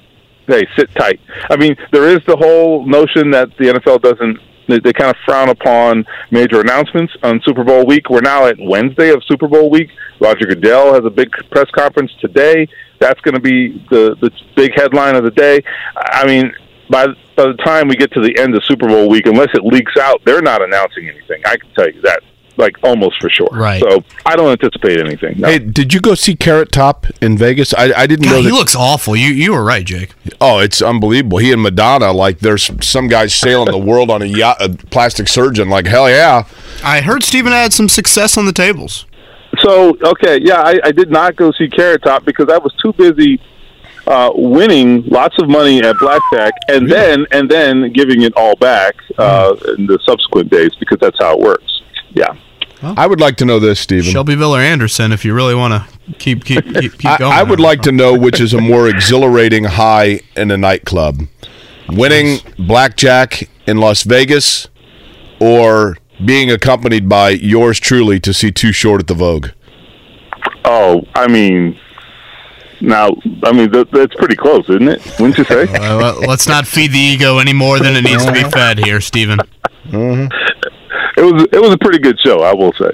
hey, sit tight. I mean, there is the whole notion that the NFL doesn't. They, they kind of frown upon major announcements on Super Bowl week. We're now at Wednesday of Super Bowl week. Roger Goodell has a big press conference today. That's going to be the the big headline of the day. I mean, by by the time we get to the end of Super Bowl week, unless it leaks out, they're not announcing anything. I can tell you that, like almost for sure. Right. So I don't anticipate anything. No. Hey, did you go see Carrot Top in Vegas? I, I didn't God, know he looks awful. You you were right, Jake. oh, it's unbelievable. He and Madonna, like, there's some guys sailing the world on a yacht, a plastic surgeon. Like, hell yeah. I heard Steven had some success on the tables. So okay, yeah, I, I did not go see Carrot Top because I was too busy uh, winning lots of money at blackjack and then and then giving it all back uh, in the subsequent days because that's how it works. Yeah. I would like to know this, Stephen. Shelbyville or Anderson, if you really want to keep keep keep, keep I, going. I would like to know which is a more exhilarating high in a nightclub winning blackjack in Las Vegas or being accompanied by yours truly to see Too Short at the Vogue. Oh, I mean, now I mean th- that's pretty close, isn't it? Wouldn't you say? Uh, let's not feed the ego any more than it needs to be fed here, Steven. It was it was a pretty good show, I will say.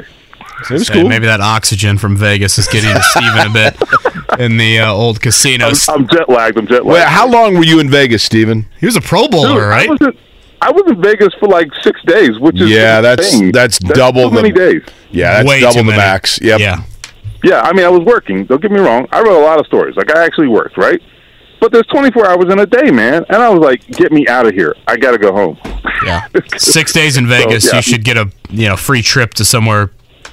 It was cool. Maybe that oxygen from Vegas is getting to Steven a bit in the uh, old I'm, casinos. I'm jet lagged. I'm jet lagged. Wait, how long were you in Vegas, Steven? He was a Pro Bowler, Dude, right? I was, in, I was in Vegas for like six days, which is Yeah, that's- insane. that's double too many days. Yeah, that's Way double the many. max. Yep. Yeah. Yeah, I mean, I was working. Don't get me wrong. I wrote a lot of stories. Like I actually worked, right? But there's 24 hours in a day, man, and I was like, "Get me out of here! I got to go home." Yeah. Six days in Vegas, yeah. you should get a you know free trip to somewhere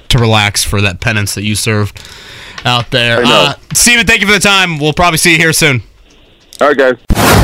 to relax for that penance that you served out there. Uh, Steven, thank you for the time. We'll probably see you here soon. All right, guys.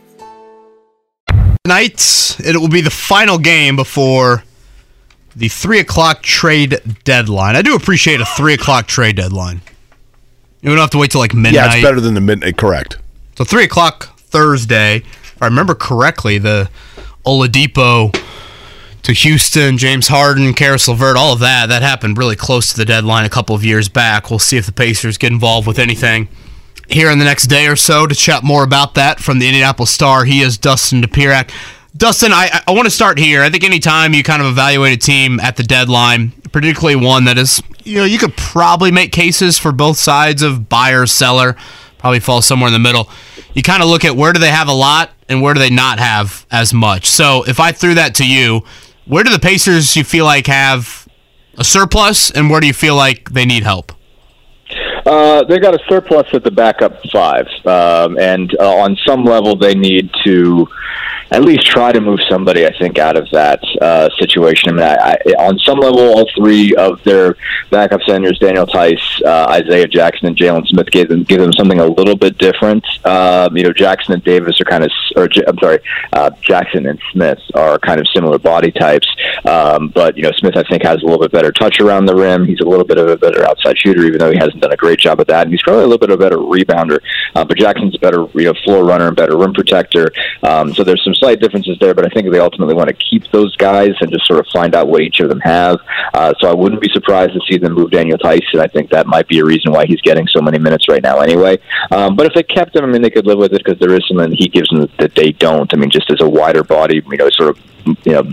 Tonight, it will be the final game before the three o'clock trade deadline. I do appreciate a three o'clock trade deadline. You don't have to wait till like midnight. Yeah, it's better than the midnight. Correct. So three o'clock Thursday. If I remember correctly, the Oladipo to Houston, James Harden, Caris LeVert, all of that, that happened really close to the deadline a couple of years back. We'll see if the Pacers get involved with anything here in the next day or so to chat more about that from the Indianapolis Star. He is Dustin Dopirak. Dustin, I, I want to start here. I think anytime you kind of evaluate a team at the deadline, particularly one that is, you know, you could probably make cases for both sides of buyer, seller, probably fall somewhere in the middle. You kind of look at where do they have a lot and where do they not have as much. So if I threw that to you, where do the Pacers you feel like have a surplus and where do you feel like they need help? Uh, they got a surplus at the backup five, um, and uh, on some level, they need to at least try to move somebody. I think out of that uh, situation. I mean, I, I, on some level, all three of their backup centers, Daniel Theis, uh, Isaiah Jackson, and Jalen Smith, gave them give them something a little bit different. Um, you know, Jackson and Davis are kind of, or I'm sorry, uh, Jackson and Smith are kind of similar body types, um, but you know, Smith I think has a little bit better touch around the rim. He's a little bit of a better outside shooter, even though he hasn't done a great job at that. And he's probably a little bit of a better rebounder. Uh, but Jackson's a better, you know, floor runner and better rim protector. Um, so there's some slight differences there, but I think they ultimately want to keep those guys and just sort of find out what each of them have. Uh, so I wouldn't be surprised to see them move Daniel Tyson. I think that might be a reason why he's getting so many minutes right now, anyway. Um, but if they kept him, I mean, they could live with it because there is something he gives them that they don't. I mean, just as a wider body, you know, sort of you know,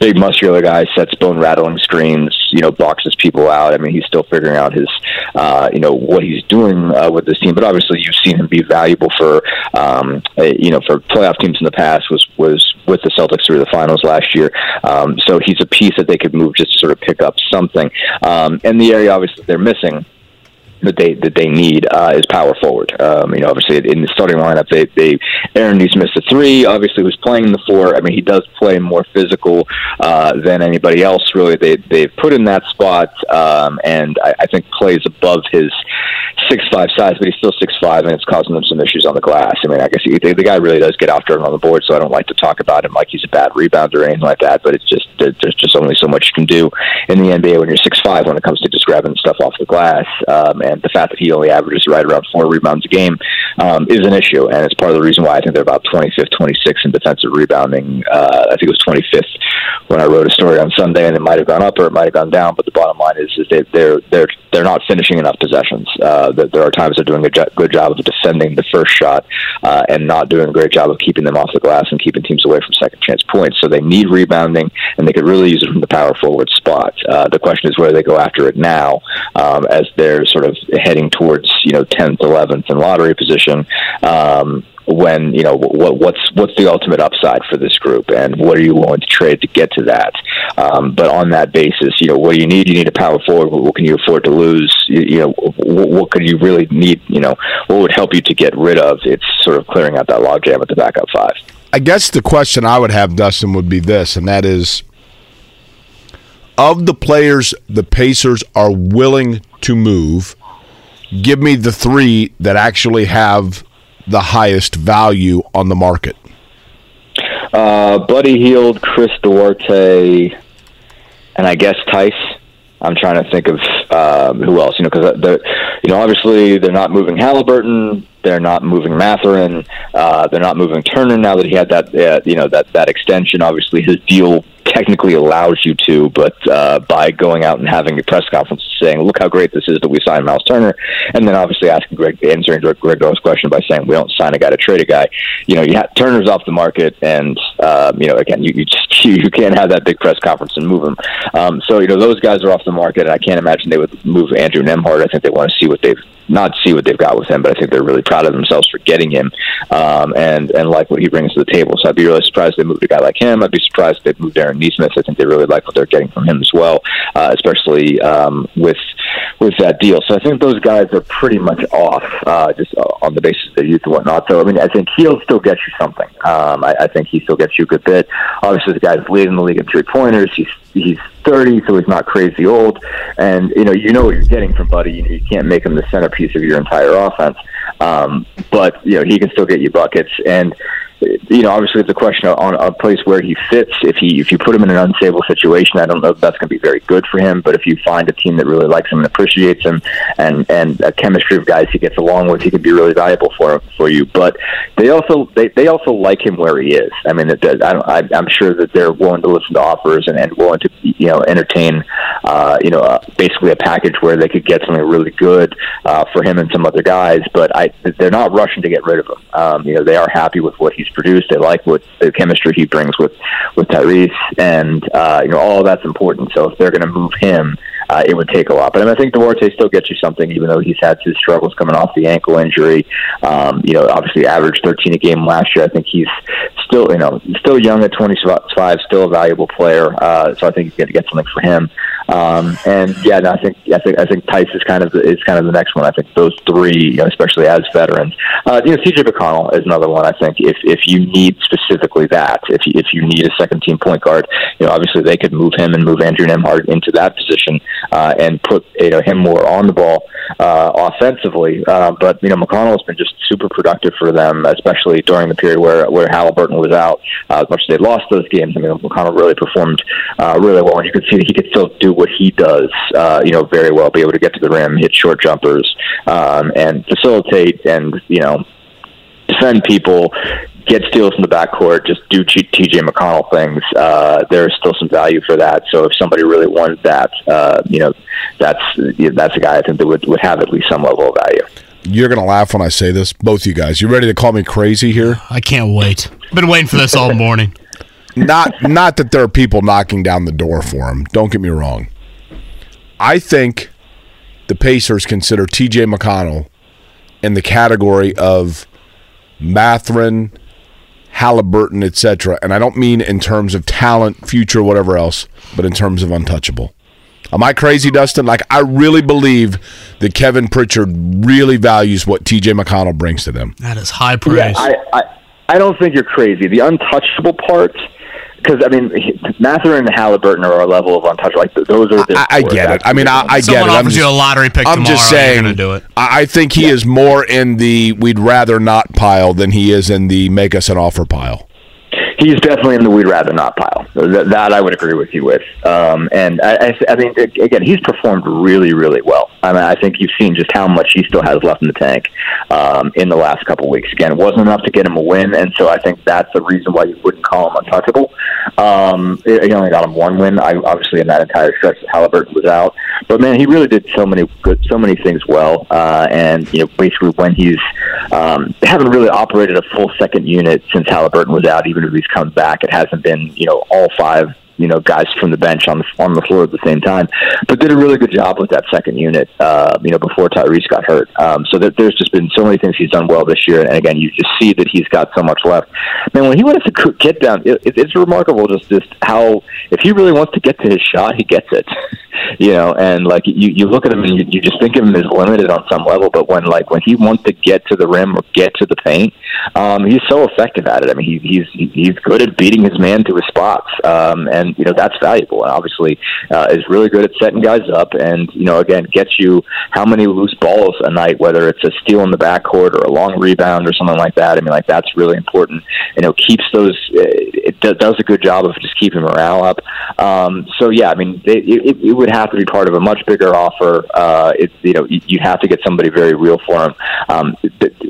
big muscular guy, sets bone rattling screens, you know, boxes people out. I mean, he's still figuring out his, uh, you know, what he's doing uh, with this team. But obviously, you've seen him be valuable for, um, you know, for playoff teams in the past. Was was with the Celtics through the finals last year. Um, so he's a piece that they could move just to sort of pick up something. Um, and the area obviously they're missing that they that they need uh, is power forward. Um, you know, obviously in the starting lineup, they they Aaron Nesmith the three. Obviously, was playing the four. I mean, he does play more physical uh, than anybody else. Really, they they've put in that spot, um, and I, I think plays above his six five size, but he's still six five, and it's causing them some issues on the glass. I mean, I guess he, the, the guy really does get after him on the board, so I don't like to talk about him like he's a bad rebounder or anything like that. But it's just there's just only so much you can do in the NBA when you're six five when it comes to grabbing stuff off the glass. Um, and the fact that he only averages right around four rebounds a game um, is an issue, and it's part of the reason why I think they're about 25th, 26th in defensive rebounding. Uh, I think it was 25th when I wrote a story on Sunday, and it might have gone up or it might have gone down. But the bottom line is, is they, they're they're they're not finishing enough possessions. Uh, that there are times they're doing a jo- good job of defending the first shot uh, and not doing a great job of keeping them off the glass and keeping teams away from second chance points. So they need rebounding, and they could really use it from the power forward spot. Uh, the question is where they go after it now, um, as they're sort of heading towards you know 10th, 11th and lottery position. Um, when you know what what's what's the ultimate upside for this group, and what are you willing to trade to get to that? Um, but on that basis, you know what do you need? You need a power forward. What can you afford to lose? You, you know what, what could you really need? You know what would help you to get rid of? It's sort of clearing out that logjam at the backup five. I guess the question I would have, Dustin, would be this, and that is of the players the Pacers are willing to move, give me the three that actually have the highest value on the market. Uh, Buddy Hield, Chris Duarte, and I guess Theis. I'm trying to think of um, who else, you know, because the, you know, obviously they're not moving Halliburton, they're not moving Mathurin, uh, they're not moving Turner now that he had that, uh, you know, that that extension. Obviously, his deal technically allows you to, but uh, by going out and having a press conference saying, "Look how great this is that we signed Myles Turner," and then obviously asking Greg, answering Greg, Greg O's question by saying, "We don't sign a guy to trade a guy." You know, you Turner's off the market, and um, you know, again, you you, just, you you can't have that big press conference and move him. Um, so you know, those guys are off the market, and I can't imagine they would move Andrew Nembhard. I think they want to see what they've not see what they've got with him, but I think they're really proud of themselves for getting him um, and and like what he brings to the table. So I'd be really surprised they moved a guy like him. I'd be surprised they moved Aaron Nesmith. I think they really like what they're getting from him as well, uh, especially um, with with that deal. So I think those guys are pretty much off uh, just on the basis of their youth and whatnot. So I mean, I think he'll still get you something. Um, I, I think he still gets you a good bit. Obviously, the guy's leading the league in three pointers. He's he's 30, so he's not crazy old, and you know you know what you're getting from Buddy. You, know, you can't make him the centerpiece of your entire offense, um, but you know he can still get you buckets. And you know, obviously it's a question on a place where he fits. If he if you put him in an unstable situation, I don't know if that's going to be very good for him. But if you find a team that really likes him and appreciates him, and and a chemistry of guys he gets along with, he can be really valuable for for you. But they also they, they also like him where he is. I mean, it, I don't, I, I'm sure that they're willing to listen to offers and, and willing to you know entertain uh, you know uh, basically a package where they could get something really good uh, for him and some other guys. But I they're not rushing to get rid of him. Um, you know, they are happy with what he's produced. They like what the chemistry he brings with with Tyrese, and uh, you know all that's important. So if they're going to move him, uh, it would take a lot. But I, mean, I think Duarte still gets you something, even though he's had his struggles coming off the ankle injury. Um, you know, obviously averaged 13 a game last year. I think he's still, you know, still young at 25, still a valuable player. Uh, so I think you get to get something for him. Um, and yeah, no, I think I think I think Theis is kind of the, is kind of the next one. I think those three, you know, especially as veterans. Uh, you know, TJ McConnell is another one. I think if if you need specifically that, if you, if you need a second team point guard, you know, obviously they could move him and move Andrew Nembhard into that position uh, and put you know him more on the ball uh, offensively. Uh, but you know, McConnell has been just super productive for them, especially during the period where where Halliburton was out. Uh, as much as they lost those games, I mean, McConnell really performed uh, really well, and you could see that he could still do what he does, uh, you know, very well. Be able to get to the rim, hit short jumpers, um, and facilitate, and you know, defend people, get steals in the backcourt, just do TJ McConnell things. Uh, there's still some value for that. So if somebody really wants that, uh, you know, that's that's a guy I think that would would have at least some level of value. You're gonna laugh when I say this, both you guys. You ready to call me crazy here? I can't wait. I've Been waiting for this all morning. not not that there are people knocking down the door for him. Don't get me wrong. I think the Pacers consider TJ McConnell in the category of Mathurin, Halliburton, etc. And I don't mean in terms of talent, future, whatever else, but in terms of untouchable. Am I crazy, Dustin? Like I really believe that Kevin Pritchard really values what TJ McConnell brings to them. That is high praise. Yeah, I, I, I don't think you're crazy. The untouchable part because I mean, Mathurin and Halliburton are a level of untouchable. Like those are. I, I get it. I mean, I, I get it. I'm just, you a lottery pick. I'm tomorrow, just saying. Gonna do it. I, I think he yeah. is more in the we'd rather not pile than he is in the make us an offer pile he's definitely in the we'd rather not pile. That, that I would agree with you with. Um, and I, I, I mean, again, he's performed really, really well. I mean, I think you've seen just how much he still has left in the tank um, in the last couple weeks. Again, it wasn't enough to get him a win, and so I think that's the reason why you wouldn't call him untouchable. Um, he only got him one win. I, obviously, in that entire stretch, Halliburton was out, but man, he really did so many good, so many things well. Uh, and you know, basically, when he's um, haven't really operated a full second unit since Halliburton was out, even if he's come back. It hasn't been, you know, all five you know guys from the bench on the on the floor at the same time, but did a really good job with that second unit. Uh, you know before Tyrese got hurt. Um, so that there's just been so many things he's done well this year, and again you just see that he's got so much left. Man, when he wants to get down, it, it's remarkable just just how if he really wants to get to his shot, he gets it. you know, and like you you look at him and you, you just think of him as limited on some level, but when like when he wants to get to the rim or get to the paint, um, he's so effective at it. I mean, he, he's he's good at beating his man to his spots, um, and you know that's valuable. And obviously, uh, is really good at setting guys up, and you know again gets you how many loose balls a night, whether it's a steal in the backcourt or a long rebound or something like that. I mean, like that's really important. You know, keeps those. It does a good job of just keeping morale up. Um, so yeah, I mean, it, it, it would have to be part of a much bigger offer. Uh, it, you know, you have to get somebody very real for him. Um,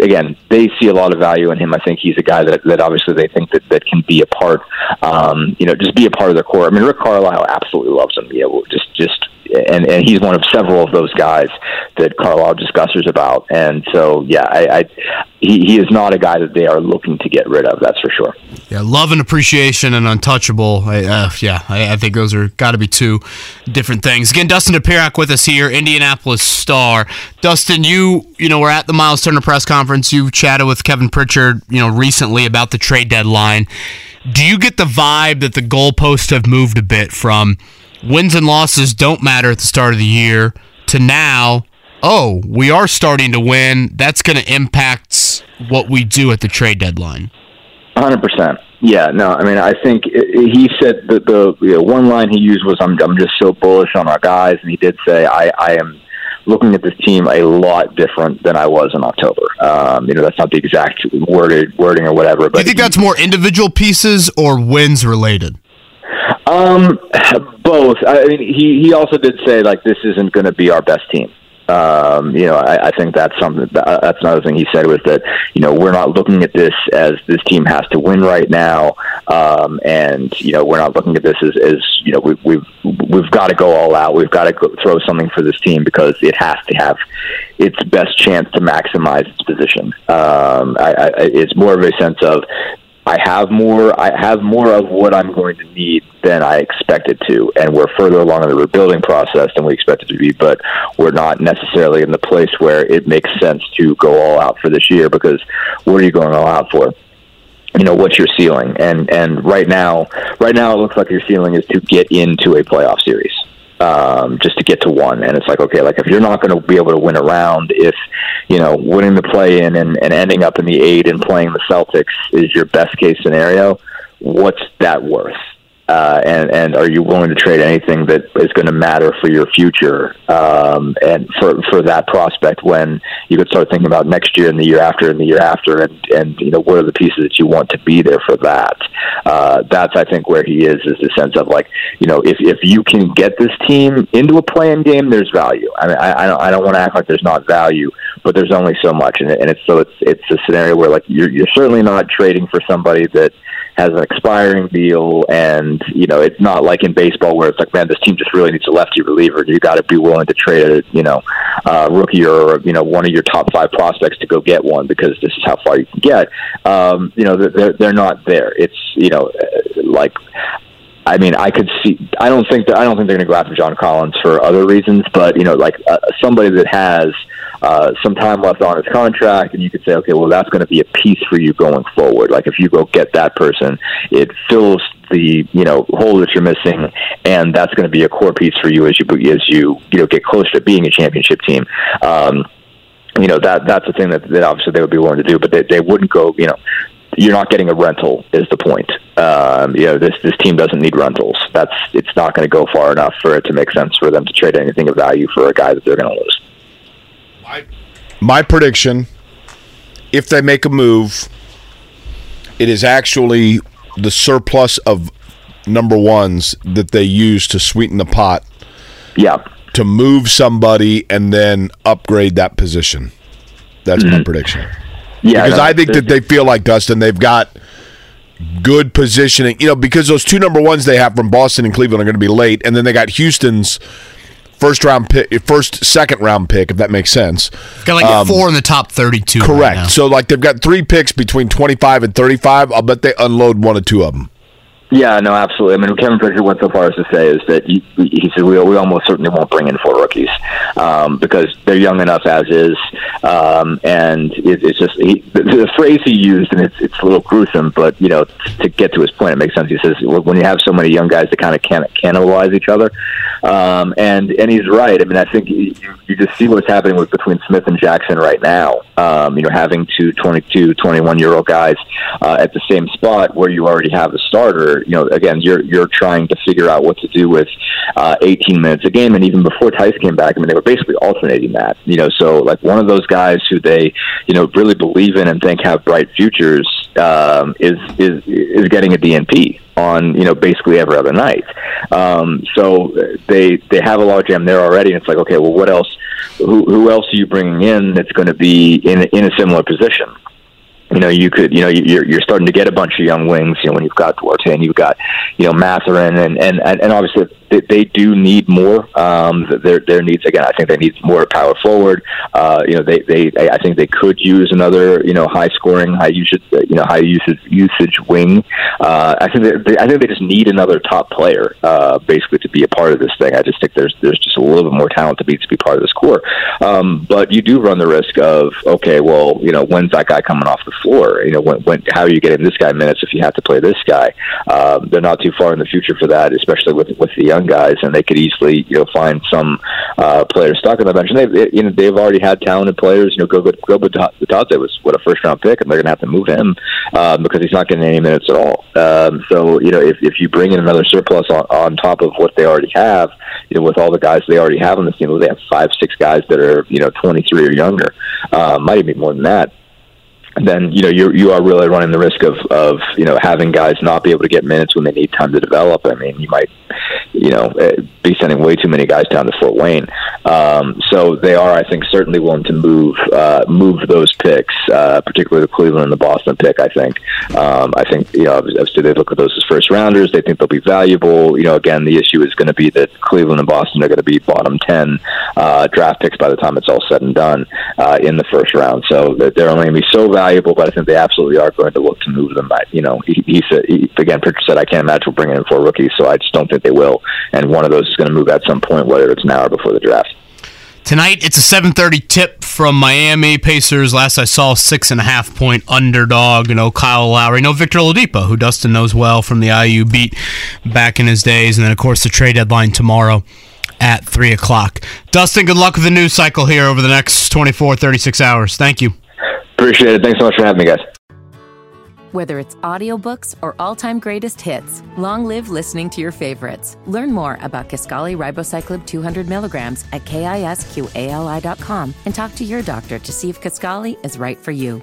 again, they see a lot of value in him. I think he's a guy that, that obviously they think that, that can be a part, um, you know, just be a part of their core. I mean, Rick Carlisle absolutely loves him. Yeah, just just and and he's one of several of those guys that Carlisle discusses about. And so, yeah, I, I he, he is not a guy that they are looking to get rid of. That's for sure. Yeah, love and appreciation and untouchable. I, uh, yeah, I, I, think those are got to be two different things. Again, Dustin Dopirak with us here, Indianapolis Star. Dustin, you you know we're at the Myles Turner press conference. You chatted with Kevin Pritchard, you know, recently about the trade deadline. Do you get the vibe that the goalposts have moved a bit from? Wins and losses don't matter at the start of the year to now, oh, we are starting to win. That's going to impact what we do at the trade deadline. 100%. Yeah, no, I mean, I think he said that the you know, one line he used was, I'm, I'm just so bullish on our guys. And he did say, I, I am looking at this team a lot different than I was in October. Um, you know, that's not the exact worded wording or whatever. But Do you think that's more individual pieces or wins related? Um, both. I mean, he he also did say like this isn't going to be our best team. Um, you know, I, I think that's something. That's another thing he said was that you know we're not looking at this as this team has to win right now, um, and you know we're not looking at this as, as you know we, we've we've got to go all out. We've got to go, throw something for this team because it has to have its best chance to maximize its position. Um, I, I, it's more of a sense of I have more. I have more of what I'm going to need than I expected to, and we're further along in the rebuilding process than we expected to be. But we're not necessarily in the place where it makes sense to go all out for this year because what are you going all out for? You know what's your ceiling, and and right now, right now it looks like your ceiling is to get into a playoff series um, just to get to one. And it's like, okay, like if you're not going to be able to win a round, if you know winning the play in and, and ending up in the eight and playing the Celtics is your best case scenario, what's that worth? Uh, and and are you willing to trade anything that is going to matter for your future um, and for for that prospect when you could start thinking about next year and the year after and the year after and and you know what are the pieces that you want to be there for that? Uh, that's I think where he is is the sense of like you know if if you can get this team into a playing game there's value. I mean I I don't, I don't want to act like there's not value but there's only so much. And, and it's so it's it's a scenario where like you're you're certainly not trading for somebody that has an expiring deal, and you know it's not like in baseball where it's like, man, this team just really needs a lefty reliever. You got to be willing to trade a you know uh, rookie or you know one of your top five prospects to go get one because this is how far you can get. Um, you know they're they're not there. It's you know like I mean, I could see. I don't think that I don't think they're going to go after John Collins for other reasons, but you know, like uh, somebody that has uh, some time left on his contract, and you could say, okay, well, that's going to be a piece for you going forward. Like if you go get that person, it fills the you know hole that you're missing, and that's going to be a core piece for you as you as you you know get closer to being a championship team. Um, you know that that's the thing that, that obviously they would be willing to do, but they, they wouldn't go. You know, you're not getting a rental is the point. Um, you know, this this team doesn't need rentals. That's it's not going to go far enough for it to make sense for them to trade anything of value for a guy that they're going to lose. My, my prediction, if they make a move, it is actually the surplus of number ones that they use to sweeten the pot. Yeah. To move somebody and then upgrade that position. That's mm-hmm. my prediction. Yeah, because no, I think that they feel like Dustin, they've got good positioning. You know, because those two number ones they have from Boston and Cleveland are going to be late, and then they got Houston's first round pick, first second round pick, if that makes sense. Got like um, four in the top thirty-two. Correct. Right so like they've got three picks between twenty-five and thirty-five. I'll bet they unload one or two of them. Yeah, no, absolutely. I mean, Kevin Pritchard went so far as to say is that he, he said we, we almost certainly won't bring in four rookies um, because they're young enough as is, um, and it, it's just he, the, the phrase he used, and it's it's a little gruesome, but you know, to get to his point, it makes sense. He says when you have so many young guys that kind of can cannibalize each other, um, and and he's right. I mean, I think you, you just see what's happening with between Smith and Jackson right now. Um, you know, having two 22, 21 year old guys uh, at the same spot where you already have a starter you know again you're you're trying to figure out what to do with uh, 18 minutes a game, and even before Theis came back, I mean they were basically alternating that. You know, so like one of those guys who they you know really believe in and think have bright futures um, is is is getting a DNP on you know basically every other night. Um, so they they have a logjam there already, and it's like okay, well, what else? Who, who else are you bringing in that's going to be in in a similar position? You know, you could, you know, you're you're starting to get a bunch of young wings. You know, when you've got Duarte and you've got, you know, Mathurin, and and and obviously they, they do need more. Um, their their needs again. I think they need more power forward. Uh, you know, they they I think they could use another you know high scoring, high usage you know high usage usage wing. Uh, I think they, I think they just need another top player uh, basically to be a part of this thing. I just think there's there's just a little bit more talent to be to be part of this core. Um, but you do run the risk of okay, well you know when's that guy coming off the floor? You know when when how are you getting this guy minutes if you have to play this guy? Um, they're not too far in the future for that, especially with with the young guys, and they could easily you know find some uh, players stuck on the bench. And they've you know they've already had talented players. You know, Goga Goga Bitadze was what a first round pick, and they're going to have to move him um, because he's not getting any minutes at all. Um, so you know if if you bring in another surplus on, on top of what they already have, you know with all the guys they already have on the team, they have five six guys that are you know 23 or younger, uh, might even be more than that then you know you you are really running the risk of of you know having guys not be able to get minutes when they need time to develop. I mean, you might you know eh, be sending way too many guys down to Fort Wayne. Um, so they are, I think, certainly willing to move uh, move those picks, uh, particularly the Cleveland and the Boston pick. I think um, I think you know obviously they look at those as first rounders. They think they'll be valuable. You know, again, the issue is going to be that Cleveland and Boston are going to be bottom ten uh, draft picks by the time it's all said and done uh, in the first round. So they're only going to be so valuable valuable, but I think they absolutely are going to look to move them. But you know, he, he said he, again, Pritchard said, I can't imagine bringing in four rookies, so I just don't think they will. And one of those is going to move at some point, whether it's now or before the draft. Tonight, it's a 7:30 tip from Miami Pacers. Last I saw, six and a half point underdog. You know, Kyle Lowry, no Victor Oladipo, who Dustin knows well from the IU beat back in his days, and then of course the trade deadline tomorrow at three o'clock. Dustin, good luck with the news cycle here over the next 24, 36 hours. Thank you. Appreciate it. Thanks so much for having me, guys. Whether it's audiobooks or all-time greatest hits, long live listening to your favorites. Learn more about Kisqali Ribociclib 200 milligrams at kisqali.com and talk to your doctor to see if Kisqali is right for you.